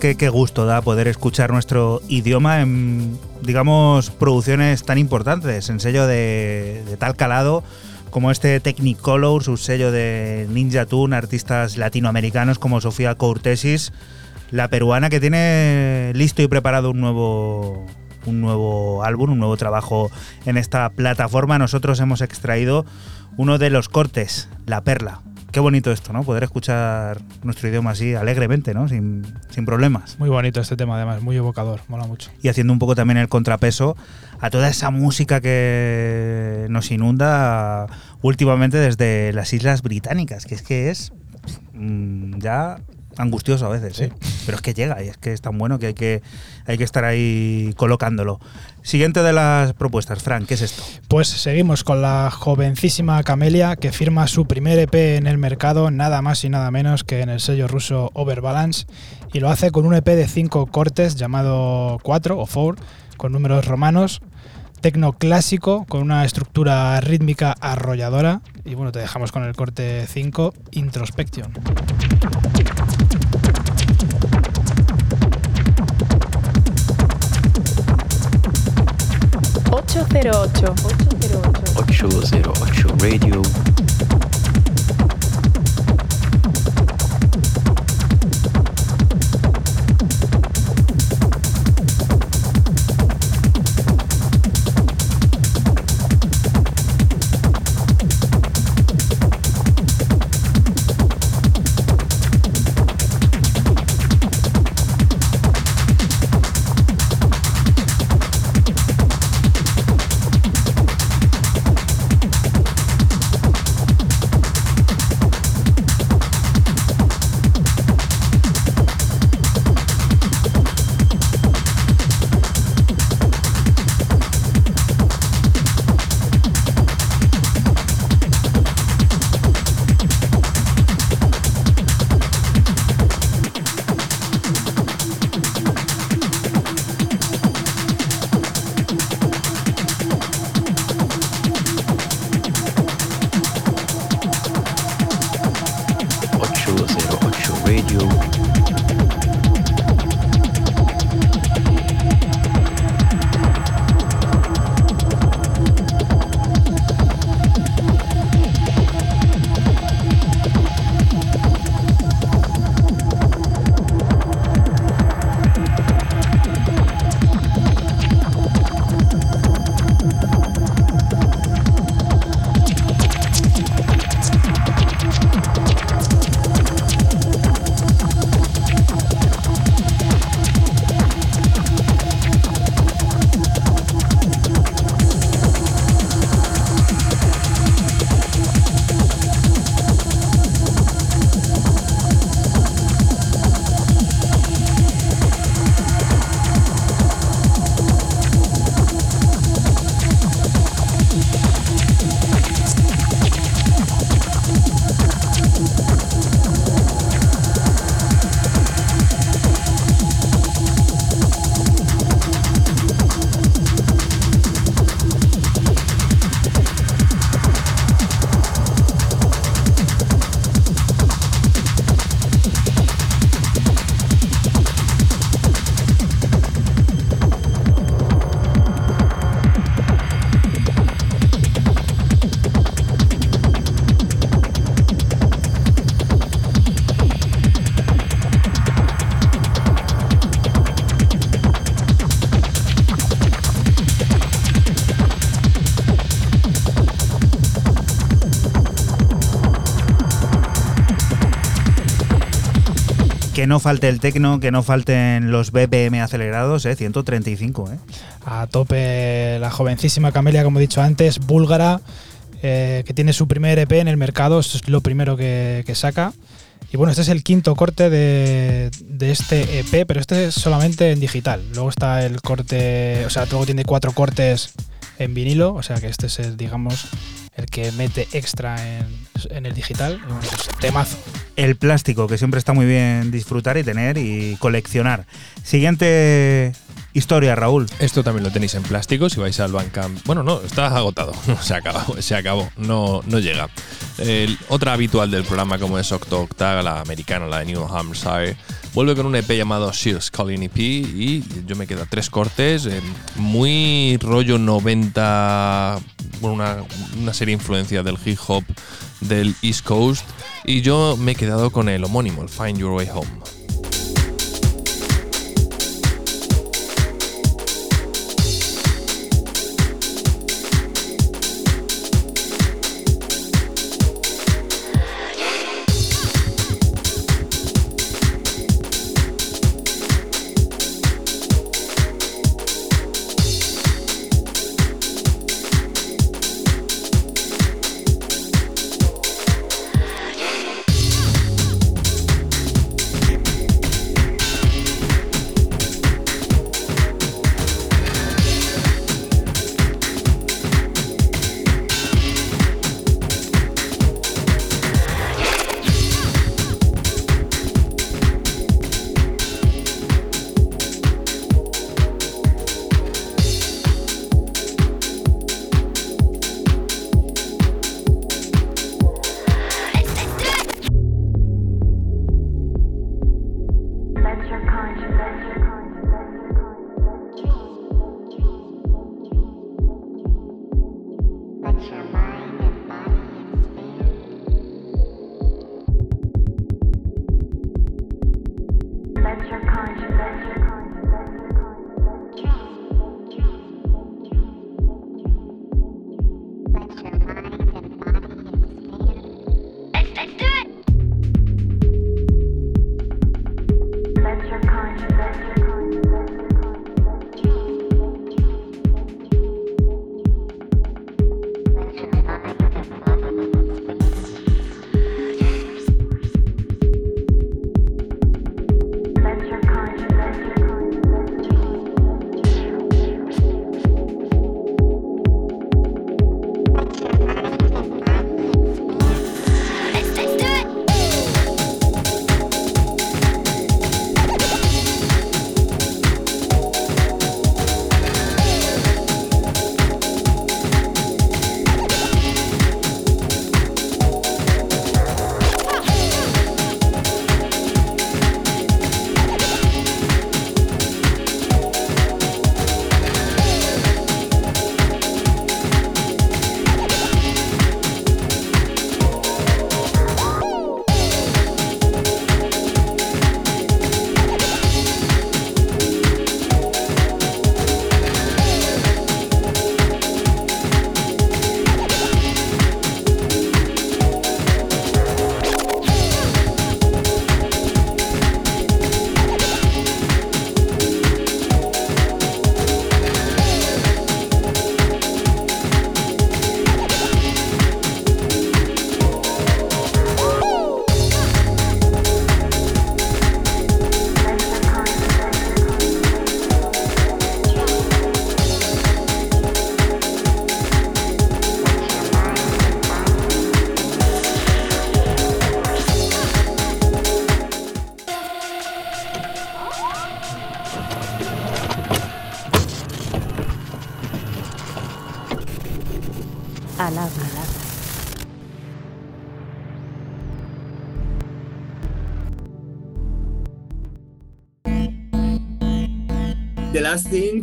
Que qué gusto da poder escuchar nuestro idioma en, digamos, producciones tan importantes, en sello de, tal calado como este Technicolor, su sello de Ninja Tune, artistas latinoamericanos como Sofía Courtesis, la peruana que tiene listo y preparado un nuevo un nuevo álbum, un nuevo trabajo en esta plataforma. Nosotros hemos extraído uno de los cortes, La Perla. Qué bonito esto, ¿no? Poder escuchar nuestro idioma así alegremente, ¿no? Sin, sin problemas. Muy bonito este tema, además, muy evocador, mola mucho. Y haciendo un poco también el contrapeso a toda esa música que nos inunda últimamente desde las Islas Británicas, que es que es mm, ya angustioso a veces, ¿eh? pero es que llega y es que es tan bueno que hay que, hay que estar ahí colocándolo. Siguiente de las propuestas, Frank, ¿qué es esto? Pues seguimos con la jovencísima Camelia que firma su primer EP en el mercado, nada más y nada menos que en el sello ruso Overbalance, y lo hace con un EP de cinco cortes llamado 4 o 4, con números romanos, tecno clásico, con una estructura rítmica arrolladora, y bueno, te dejamos con el corte 5, Introspection. 808. 808 Radio. Que no falte el tecno, que no falten los BPM acelerados, ¿eh? 135, ¿eh? A tope la jovencísima Camelia, como he dicho antes, búlgara, eh, que tiene su primer EP en el mercado, esto es lo primero que, saca. Y bueno, este es el quinto corte de, de, este EP, pero este es solamente en digital. Luego está el corte, o sea, luego tiene cuatro cortes en vinilo, o sea que este es el, digamos, el que mete extra en, en el digital. Pues, temazo. El plástico, que siempre está muy bien disfrutar y tener y coleccionar. Siguiente Historia, Raúl. Esto también lo tenéis en plástico si vais al Bandcamp. Bueno, no, está agotado. se acabó, se acabó. No, no llega. El- otra habitual del programa, como es Octo Octag, la americana, la de New Hampshire, vuelve con un EP llamado Shears Calling EP y yo me quedo tres cortes, eh, muy rollo 90, bueno, una, una serie influencia del hip hop del East Coast y yo me he quedado con el homónimo, el Find Your Way Home.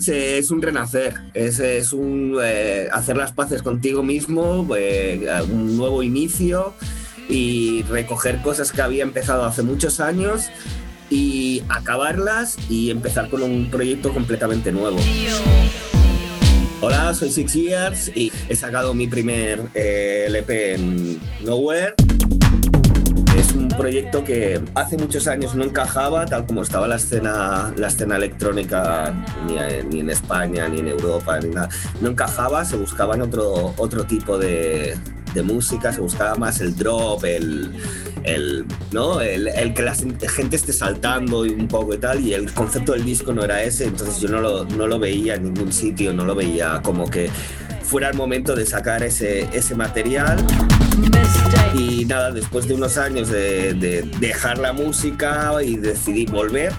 Es un renacer, es, es un eh, hacer las paces contigo mismo, eh, un nuevo inicio y recoger cosas que había empezado hace muchos años y acabarlas y empezar con un proyecto completamente nuevo. Hola, soy Six Years y he sacado mi primer eh, LP en Nowhere. Proyecto que hace muchos años no encajaba, tal como estaba la escena, la escena electrónica, ni, ni en España, ni en Europa, ni nada. No encajaba, se buscaban otro, otro tipo de, de música, se buscaba más el drop, el, el, ¿no? el, el que la gente esté saltando y un poco y tal, y el concepto del disco no era ese, entonces yo no lo, no lo veía en ningún sitio, no lo veía como que fuera el momento de sacar ese, ese material. Y nada, después de unos años de, de dejar la música y decidí volver,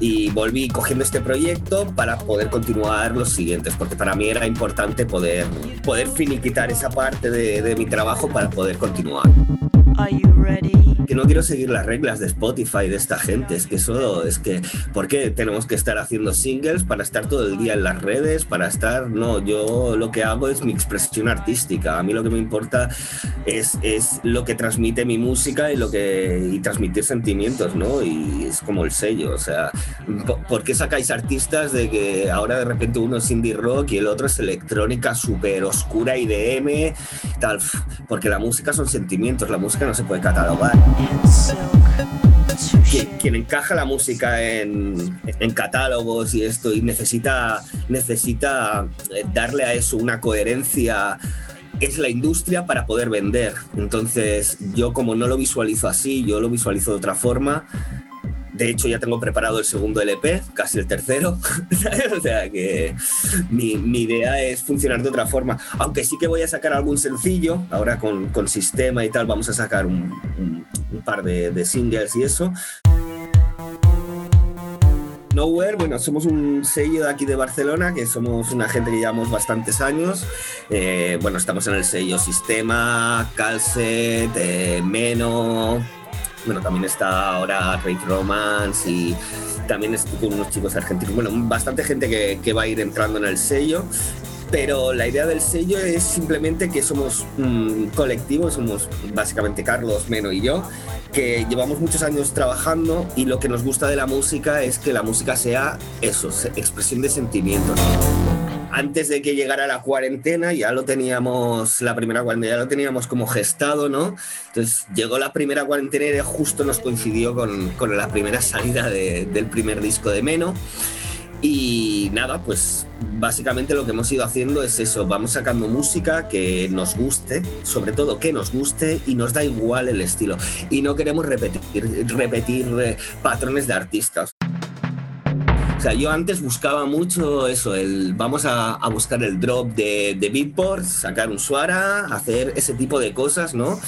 y volví cogiendo este proyecto para poder continuar los siguientes, porque para mí era importante poder, poder finiquitar esa parte de mi trabajo para poder continuar. Que no quiero seguir las reglas de Spotify de esta gente, es que eso es que, ¿por qué tenemos que estar haciendo singles para estar todo el día en las redes, para estar, no, yo lo que hago es mi expresión artística, a mí lo que me importa es, es lo que transmite mi música y lo que y transmitir sentimientos, ¿no? Y es como el sello, o sea, ¿por- ¿por qué sacáis artistas de que ahora de repente uno es indie rock y el otro es electrónica súper oscura IDM, tal? Porque la música son sentimientos, la música no se puede catalogar. Quien, quien encaja la música en, en catálogos y esto y necesita, necesita eh, darle a eso una coherencia es la industria para poder vender. Entonces, yo como no lo visualizo así, yo lo visualizo de otra forma. De hecho, ya tengo preparado el segundo LP, casi el tercero. o sea que mi, mi idea es funcionar de otra forma. Aunque sí que voy a sacar algún sencillo, ahora con, con sistema y tal, vamos a sacar un, par de, de singles y eso. Nowhere, bueno, somos un sello de aquí de Barcelona, que somos una gente que llevamos bastantes años. Eh, bueno, estamos en el sello Sistema, Calcet, eh, Meno. Bueno, también está ahora Rake Romance y también con unos chicos argentinos. Bueno, bastante gente que, que va a ir entrando en el sello. Pero la idea del sello es simplemente que somos un colectivo, somos básicamente Carlos, Meno y yo, que llevamos muchos años trabajando y lo que nos gusta de la música es que la música sea eso, expresión de sentimientos. Antes de que llegara la cuarentena ya lo teníamos, la primera cuarentena ya lo teníamos como gestado, ¿no? Entonces llegó la primera cuarentena y justo nos coincidió con, con la primera salida de- del primer disco de Meno. Y nada, pues básicamente lo que hemos ido haciendo es eso, vamos sacando música que nos guste, sobre todo que nos guste y nos da igual el estilo. Y no queremos repetir, repetir eh, patrones de artistas. O sea, yo antes buscaba mucho eso, el vamos a, buscar el drop de, de Beatport, sacar un Suara, hacer ese tipo de cosas, ¿no?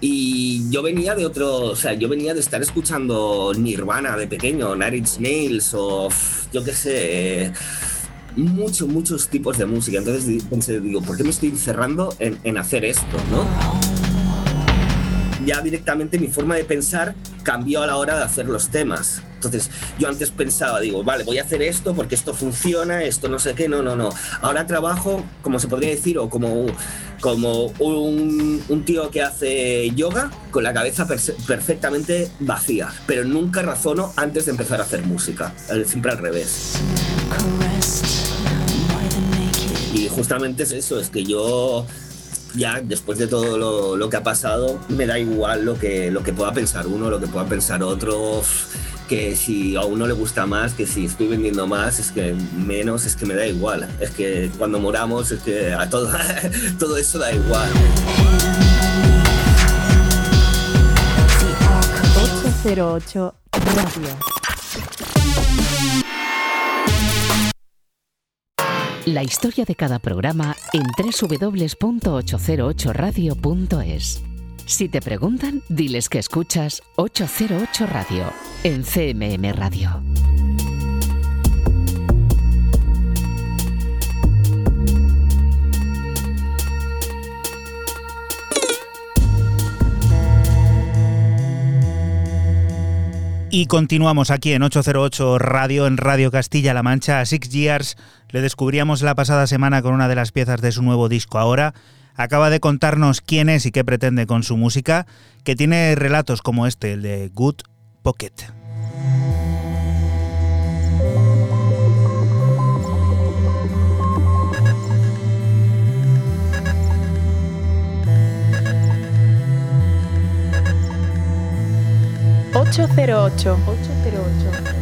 Y yo venía de otro, o sea, yo venía de estar escuchando Nirvana de pequeño, Nine Inch Nails o yo qué sé, muchos, muchos tipos de música. Entonces pensé, digo, ¿por qué me estoy encerrando en, en hacer esto, no? Ya directamente mi forma de pensar cambió a la hora de hacer los temas. Entonces, yo antes pensaba, digo, vale, voy a hacer esto porque esto funciona, esto no sé qué, no, no, no. Ahora trabajo, como se podría decir, o como, como un, tío que hace yoga con la cabeza perfectamente vacía, pero nunca razono antes de empezar a hacer música, eh, siempre al revés. Y justamente es eso, es que yo ya después de todo lo, lo que ha pasado, me da igual lo que, lo que pueda pensar uno, lo que pueda pensar otro, que si a uno le gusta más, que si estoy vendiendo más, es que menos, es que me da igual. Es que cuando moramos, es que a todo, todo eso da igual. 808 Radio. La historia de cada programa en www.808radio.es. Si te preguntan, diles que escuchas 808 Radio en CMM Radio. Y continuamos aquí en 808 Radio, en Radio Castilla-La Mancha. A Six Years le descubríamos la pasada semana con una de las piezas de su nuevo disco ahora acaba de contarnos quién es y qué pretende con su música, que tiene relatos como este, el de Good Pocket. ...808... ...808...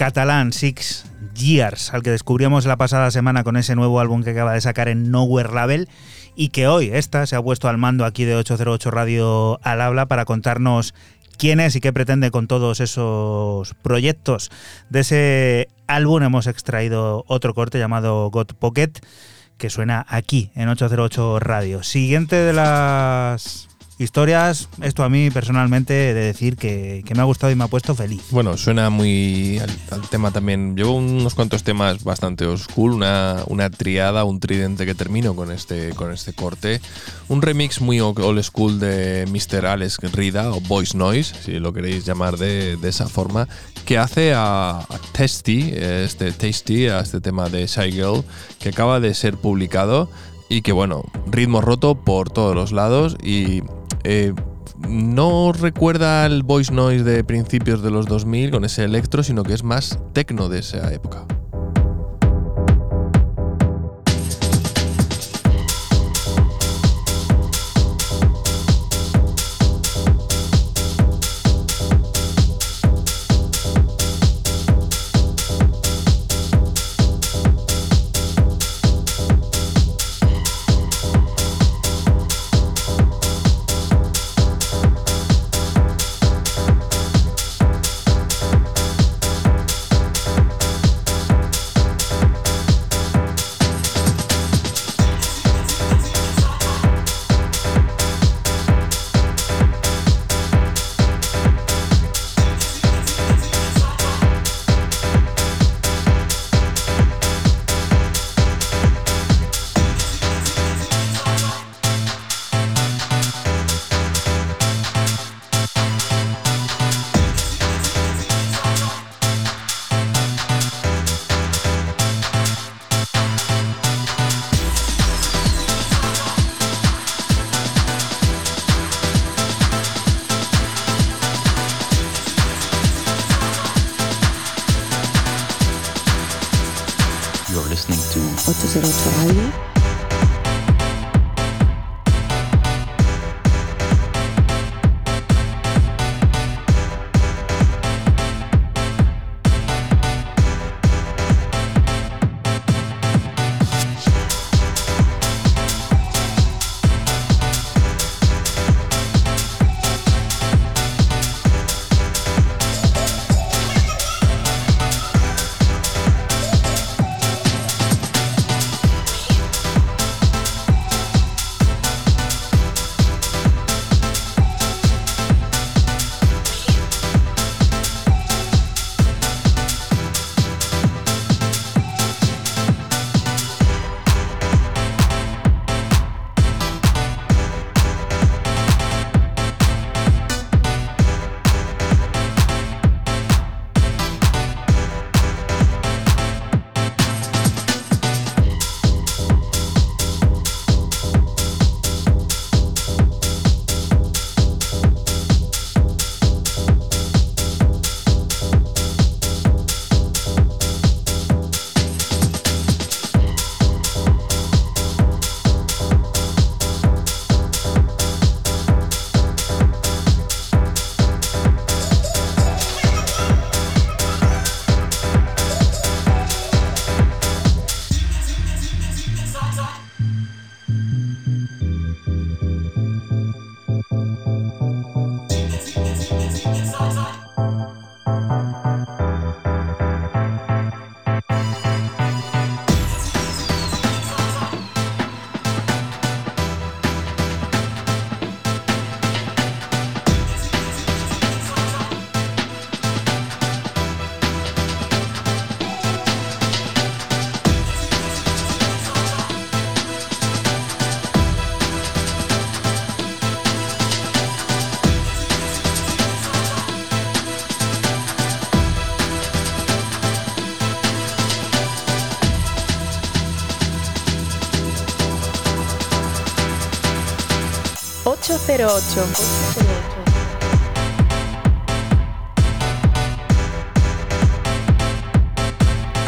catalán Six Years, al que descubrimos la pasada semana con ese nuevo álbum que acaba de sacar en Nowhere Label y que hoy esta se ha puesto al mando aquí de 808 Radio al habla para contarnos quién es y qué pretende con todos esos proyectos. De ese álbum hemos extraído otro corte llamado God Pocket que suena aquí en 808 Radio. Siguiente de las historias, esto a mí personalmente de decir que, que, me ha gustado y me ha puesto feliz. Bueno, suena muy al, al tema también. Llevo unos cuantos temas bastante oscuro, una, una triada, un tridente que termino con este, con este corte. Un remix muy old school de Mr. Alex Rida o Voice Noise, si lo queréis llamar de, de esa forma, que hace a, a Tasty, este Tasty, a este tema de Shy Girl, que acaba de ser publicado y que bueno, ritmo roto por todos los lados y eh, no recuerda el voice noise de principios de los 2000 con ese electro, sino que es más techno de esa época.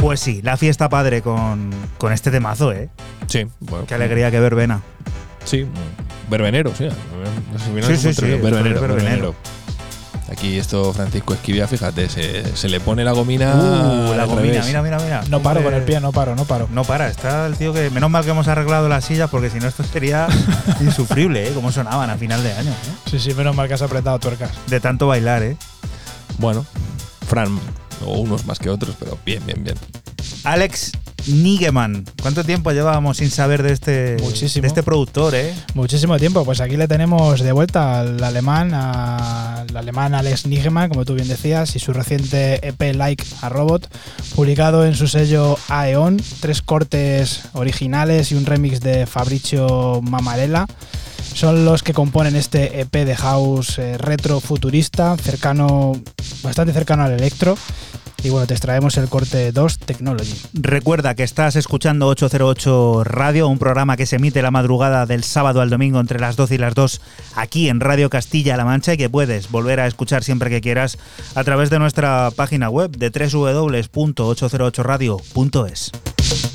Pues sí, la fiesta padre con, con este temazo, ¿eh? Sí, bueno. Qué alegría, qué verbena. Sí, verbenero, sí. Sí, sí, sí, Verbenero, verbenero. verbenero. Aquí esto Francisco Esquivia, fíjate, se, se le pone la gomina. Uh, la gomina, revés. mira, mira, mira. No paro con el pie, no paro, no paro. No para, está el tío que. Menos mal que hemos arreglado las sillas porque si no esto sería insufrible, ¿eh? Cómo sonaban a final de año, ¿eh? Sí, sí, menos mal que has apretado tuercas. De tanto bailar, ¿eh? Bueno, Fran, o unos más que otros, pero bien, bien, bien. Alex Nigeman. ¿Cuánto tiempo llevábamos sin saber de este, Muchísimo. de este productor, eh? Muchísimo tiempo, pues aquí le tenemos de vuelta al alemán, al alemán Alex Nigeman, como tú bien decías, y su reciente EP Like a Robot, publicado en su sello Aeon, tres cortes originales y un remix de Fabricio Mamarella. Son los que componen este EP de house eh, retro futurista, cercano, bastante cercano al electro. Y bueno, te extraemos el corte 2 Technology. Recuerda que estás escuchando 808 Radio, un programa que se emite la madrugada del sábado al domingo entre las 12 y las 2 aquí en Radio Castilla-La Mancha y que puedes volver a escuchar siempre que quieras a través de nuestra página web de www.808radio.es.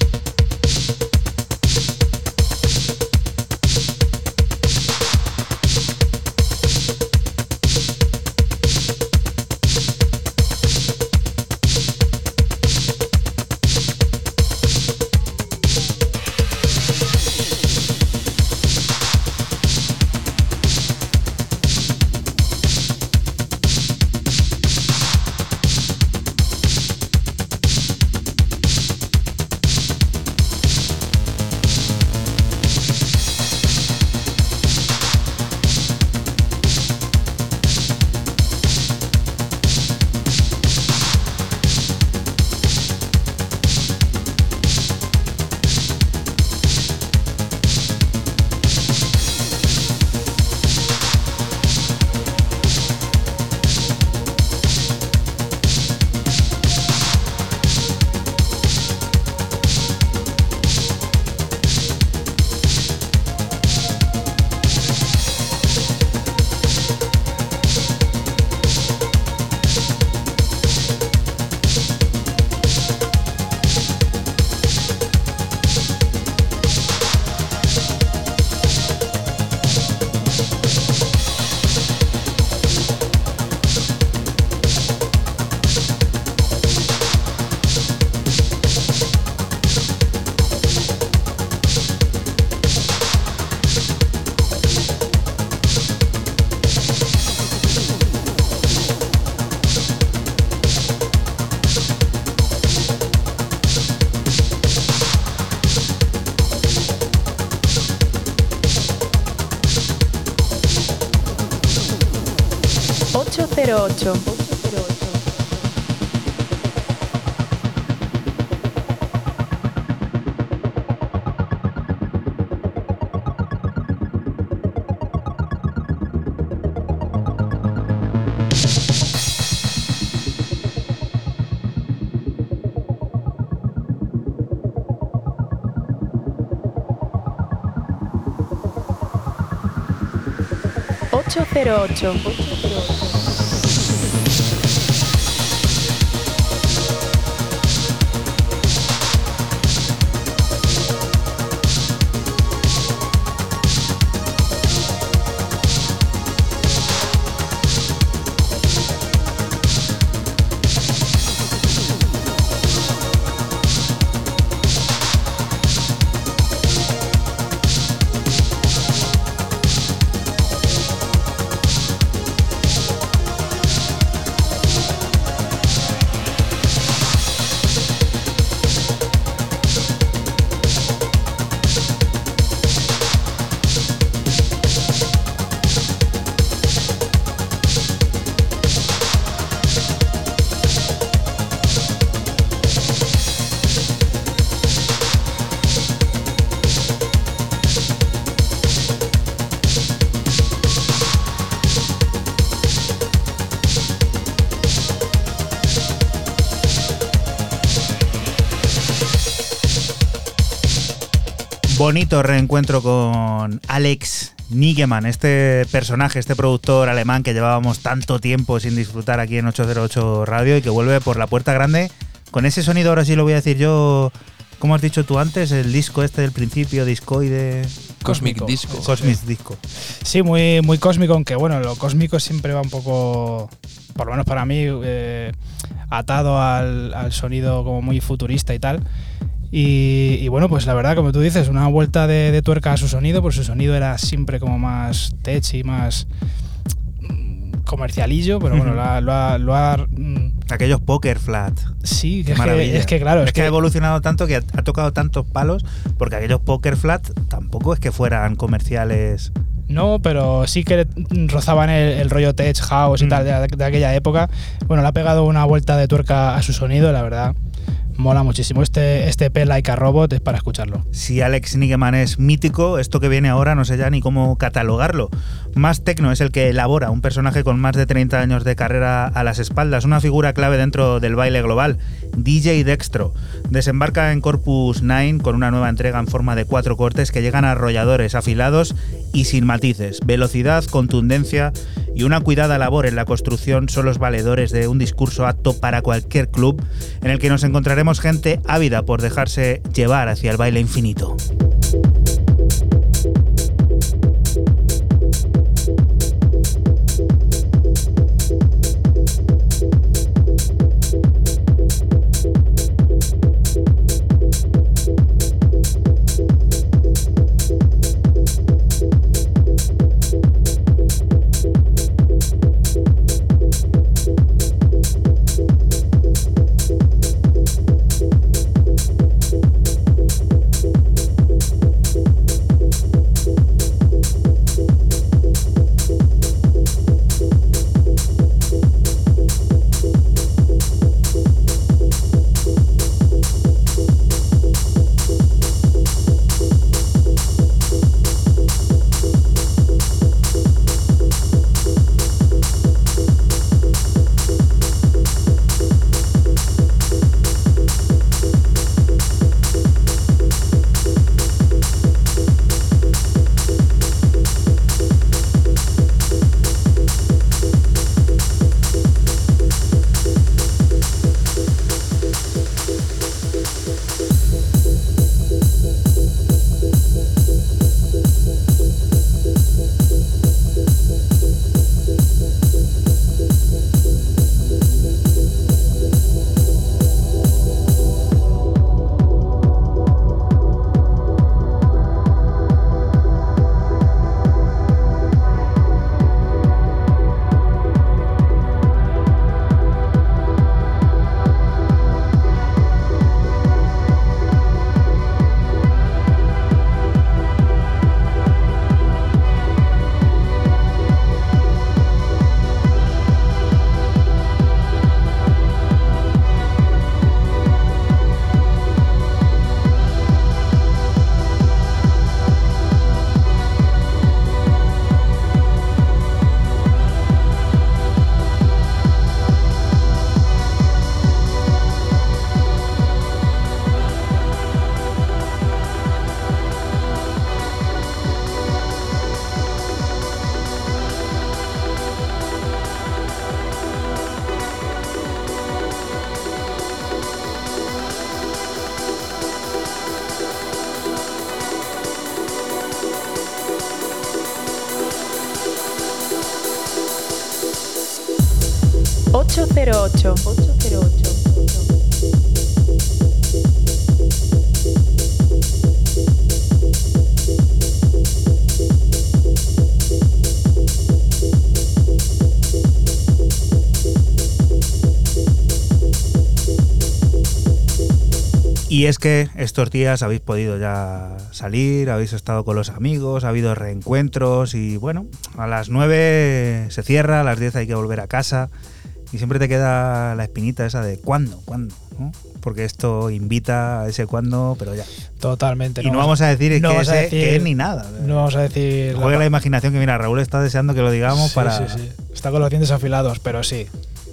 Ocho cero ocho. Ocho cero ocho. Bonito reencuentro con Alex Nigeman, este personaje, este productor alemán que llevábamos tanto tiempo sin disfrutar aquí en 808 Radio y que vuelve por la puerta grande con ese sonido, ahora sí lo voy a decir yo, ¿Cómo has dicho tú antes? El disco este del principio, discoide. Cosmic Cósmico. Disco. Cosmic Disco. Sí, muy, muy cósmico, aunque bueno, lo cósmico siempre va un poco, por lo menos para mí, eh, atado al, al sonido como muy futurista y tal. Y, y bueno, pues la verdad, como tú dices, una vuelta de, de tuerca a su sonido, pues su sonido era siempre como más tech y más mm, comercialillo, pero bueno, lo ha, lo ha- lo ha, mm, Aquellos poker flat. sí, Qué es que, es que claro, es es que ha que evolucionado tanto que ha, ha tocado tantos palos, porque aquellos poker flat tampoco es que fueran comerciales. No, pero sí que rozaban el, el rollo tech house y Mm. tal de, de aquella época. Bueno, le ha pegado una vuelta de tuerca a su sonido, la verdad. Mola muchísimo. Este, este P Like a Robot es para escucharlo. Si Alex Nigeman es mítico, esto que viene ahora no sé ya ni cómo catalogarlo. Más Tecno es el que elabora un personaje con más de 30 años de carrera a las espaldas, una figura clave dentro del baile global. DJ Dextro desembarca en Corpus 9 con una nueva entrega en forma de cuatro cortes que llegan arrolladores, afilados y sin matices. Velocidad, contundencia y una cuidada labor en la construcción son los valedores de un discurso apto para cualquier club en el que nos encontraremos gente ávida por dejarse llevar hacia el baile infinito. Y es que estos días habéis podido ya salir, habéis estado con los amigos, ha habido reencuentros y bueno, a las 9 se cierra, a las 10 hay que volver a casa y siempre te queda la espinita esa de cuándo, cuándo, ¿no? Porque esto invita a ese cuándo, pero ya. Totalmente. Y no vamos a decir no que, a que es ni nada. No vamos a decir. Juega la imaginación que mira, Raúl está deseando que lo digamos Sí, para... sí, sí. Está con los dientes afilados, pero sí.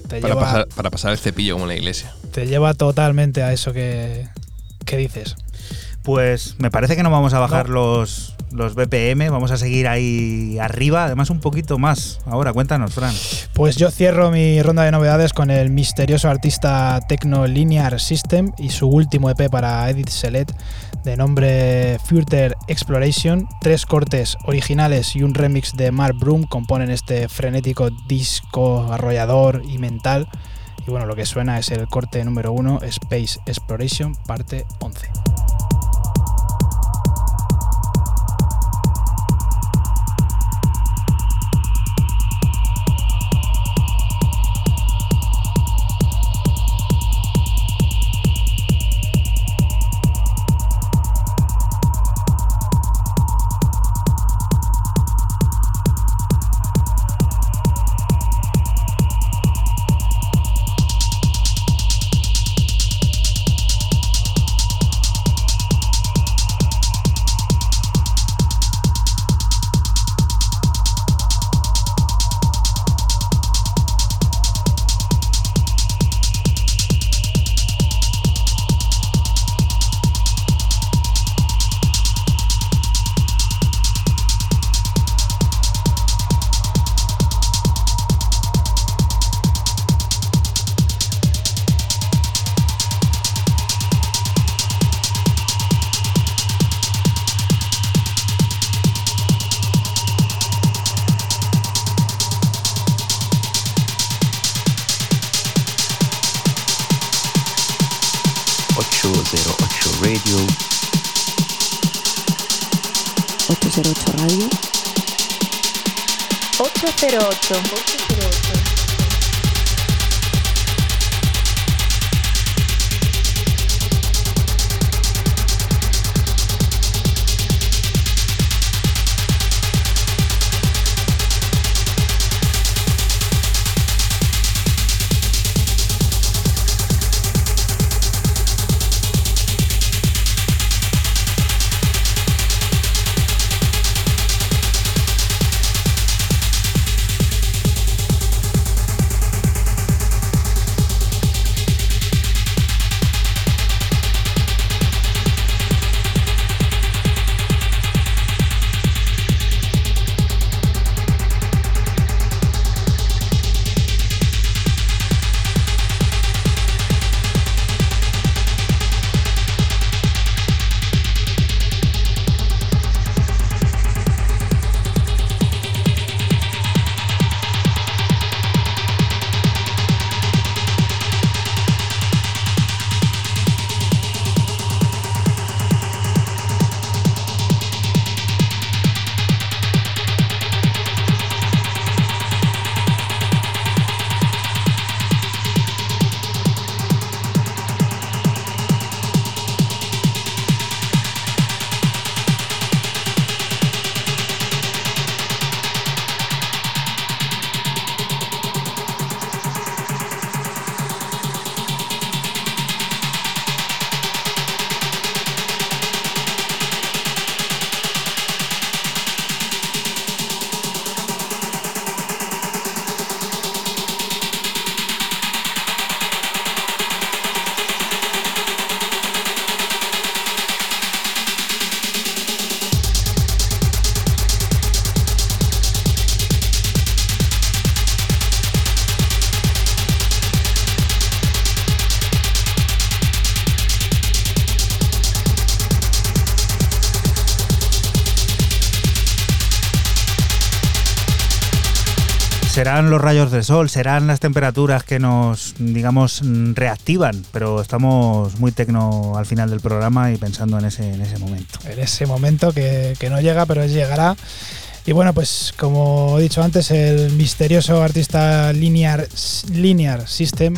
Te Para lleva, pasar, para pasar el cepillo como en la iglesia. te lleva totalmente a eso que, que dices. Pues me parece que no vamos a bajar los, los BPM, vamos a seguir ahí arriba, además un poquito más. Ahora, cuéntanos, Fran. Pues yo cierro mi ronda de novedades con el misterioso artista Techno Linear System y su último EP para Edith Select de nombre Future Exploration. Tres cortes originales y un remix de Mark Broom componen este frenético disco arrollador y mental. Y bueno, lo que suena es el corte número uno, Space Exploration, parte 11. Los rayos del sol, serán las temperaturas que nos, digamos, reactivan, pero estamos muy tecno al final del programa y pensando en ese, en ese momento. En ese momento que, que no llega, pero llegará. Y bueno, pues como he dicho antes, el misterioso artista Linear, Linear System,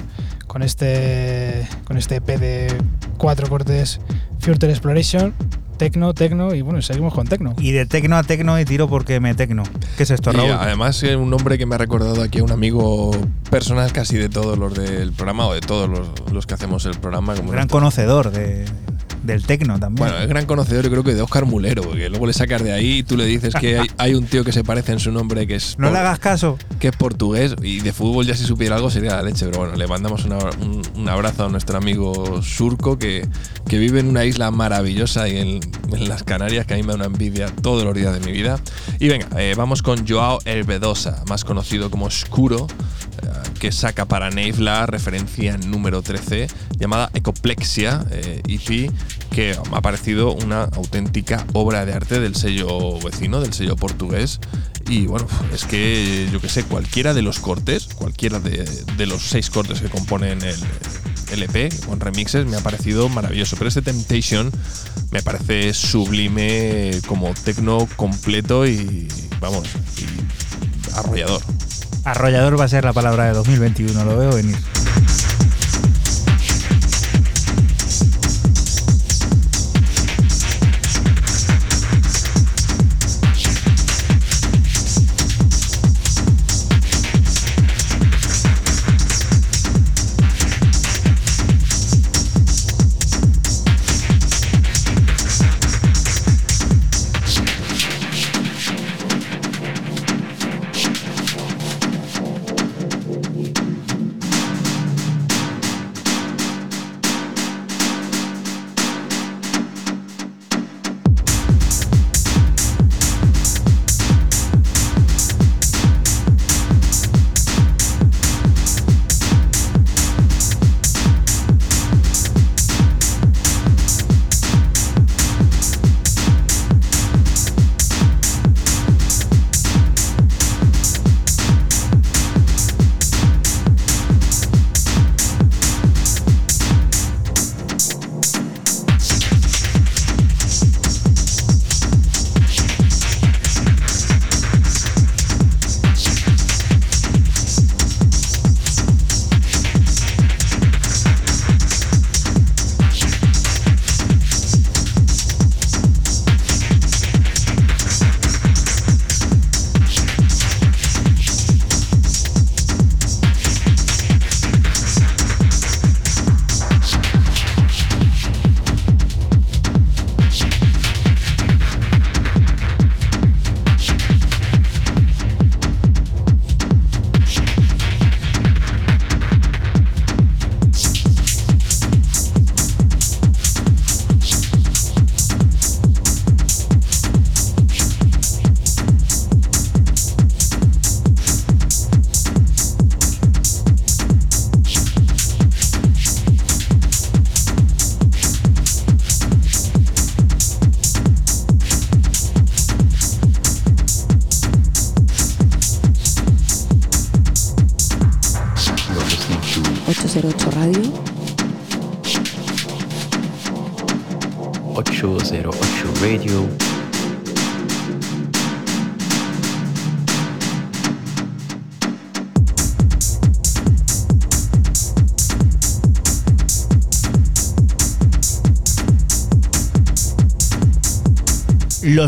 con este, con este EP de cuatro cortes Future Exploration, Tecno, Tecno y bueno, seguimos con Tecno. Y de Tecno a Tecno y tiro porque me Tecno. ¿Qué es esto, Y Raúl? además es un nombre que me ha recordado aquí a un amigo personal casi de todos los del programa o de todos los, los que hacemos el programa. Como Gran nuestro- conocedor de, del tecno también. Bueno, es gran conocedor, yo creo que de Oscar Mulero, porque luego le sacas de ahí y tú le dices que hay, hay un tío que se parece en su nombre que es. no por- le hagas caso. que es portugués y de fútbol ya si supiera algo sería la leche, pero bueno, le mandamos una- un, un abrazo a nuestro amigo Surco que, que vive en una isla maravillosa y en, en las Canarias que a mí me da una envidia todos los días de mi vida. Y venga, eh, vamos con Joao Herbedosa, más conocido como Oscuro, eh, que saca para Nave la referencia número 13 llamada Ecoplexia eh, EP, que me ha parecido una auténtica obra de arte del sello vecino, del sello portugués. Y bueno, es que yo que sé, cualquiera de los cortes, cualquiera de, de los seis cortes que componen el, el EP con remixes me ha parecido maravilloso. Pero este Temptation me parece sublime como tecno completo y vamos, y arrollador. Arrollador va a ser la palabra de 2021, lo veo venir.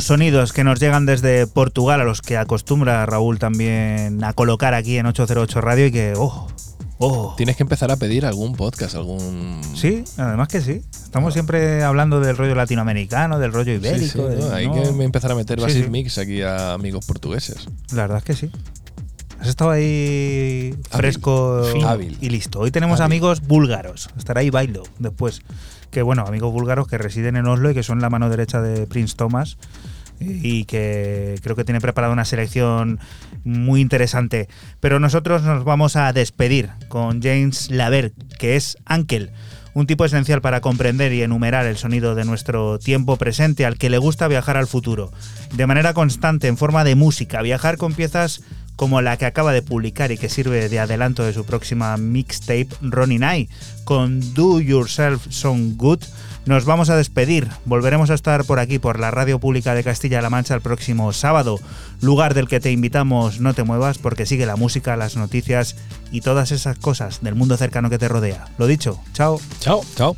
Sonidos que nos llegan desde Portugal, a los que acostumbra Raúl también a colocar aquí en 808 Radio y que, oh, oh. Tienes que empezar a pedir algún podcast, algún. Sí, además que sí. Estamos siempre hablando del rollo latinoamericano, del rollo Sí, ibérico. sí, ¿no? Hay ¿no? que empezar a meter Sí, Basis sí. Mix aquí a amigos portugueses. La verdad es que sí. Has estado ahí fresco Hábil. Hábil. y listo. Hoy tenemos Hábil. amigos búlgaros. Estará ahí Bailo después. Que bueno, amigos búlgaros que residen en Oslo y que son la mano derecha de Prince Thomas. Y que creo que tiene preparada una selección muy interesante. Pero nosotros nos vamos a despedir con James Laver, que es Ankel. Un tipo esencial para comprender y enumerar el sonido de nuestro tiempo presente, al que le gusta viajar al futuro. De manera constante, en forma de música, viajar con piezas como la que acaba de publicar y que sirve de adelanto de su próxima mixtape Ronnie Night, con Do Yourself Song Good. Nos vamos a despedir. Volveremos a estar por aquí, por la Radio Pública de Castilla-La Mancha, el próximo sábado. Lugar del que te invitamos, no te muevas, porque sigue la música, las noticias y todas esas cosas del mundo cercano que te rodea. Lo dicho, chao. Chao. Chao.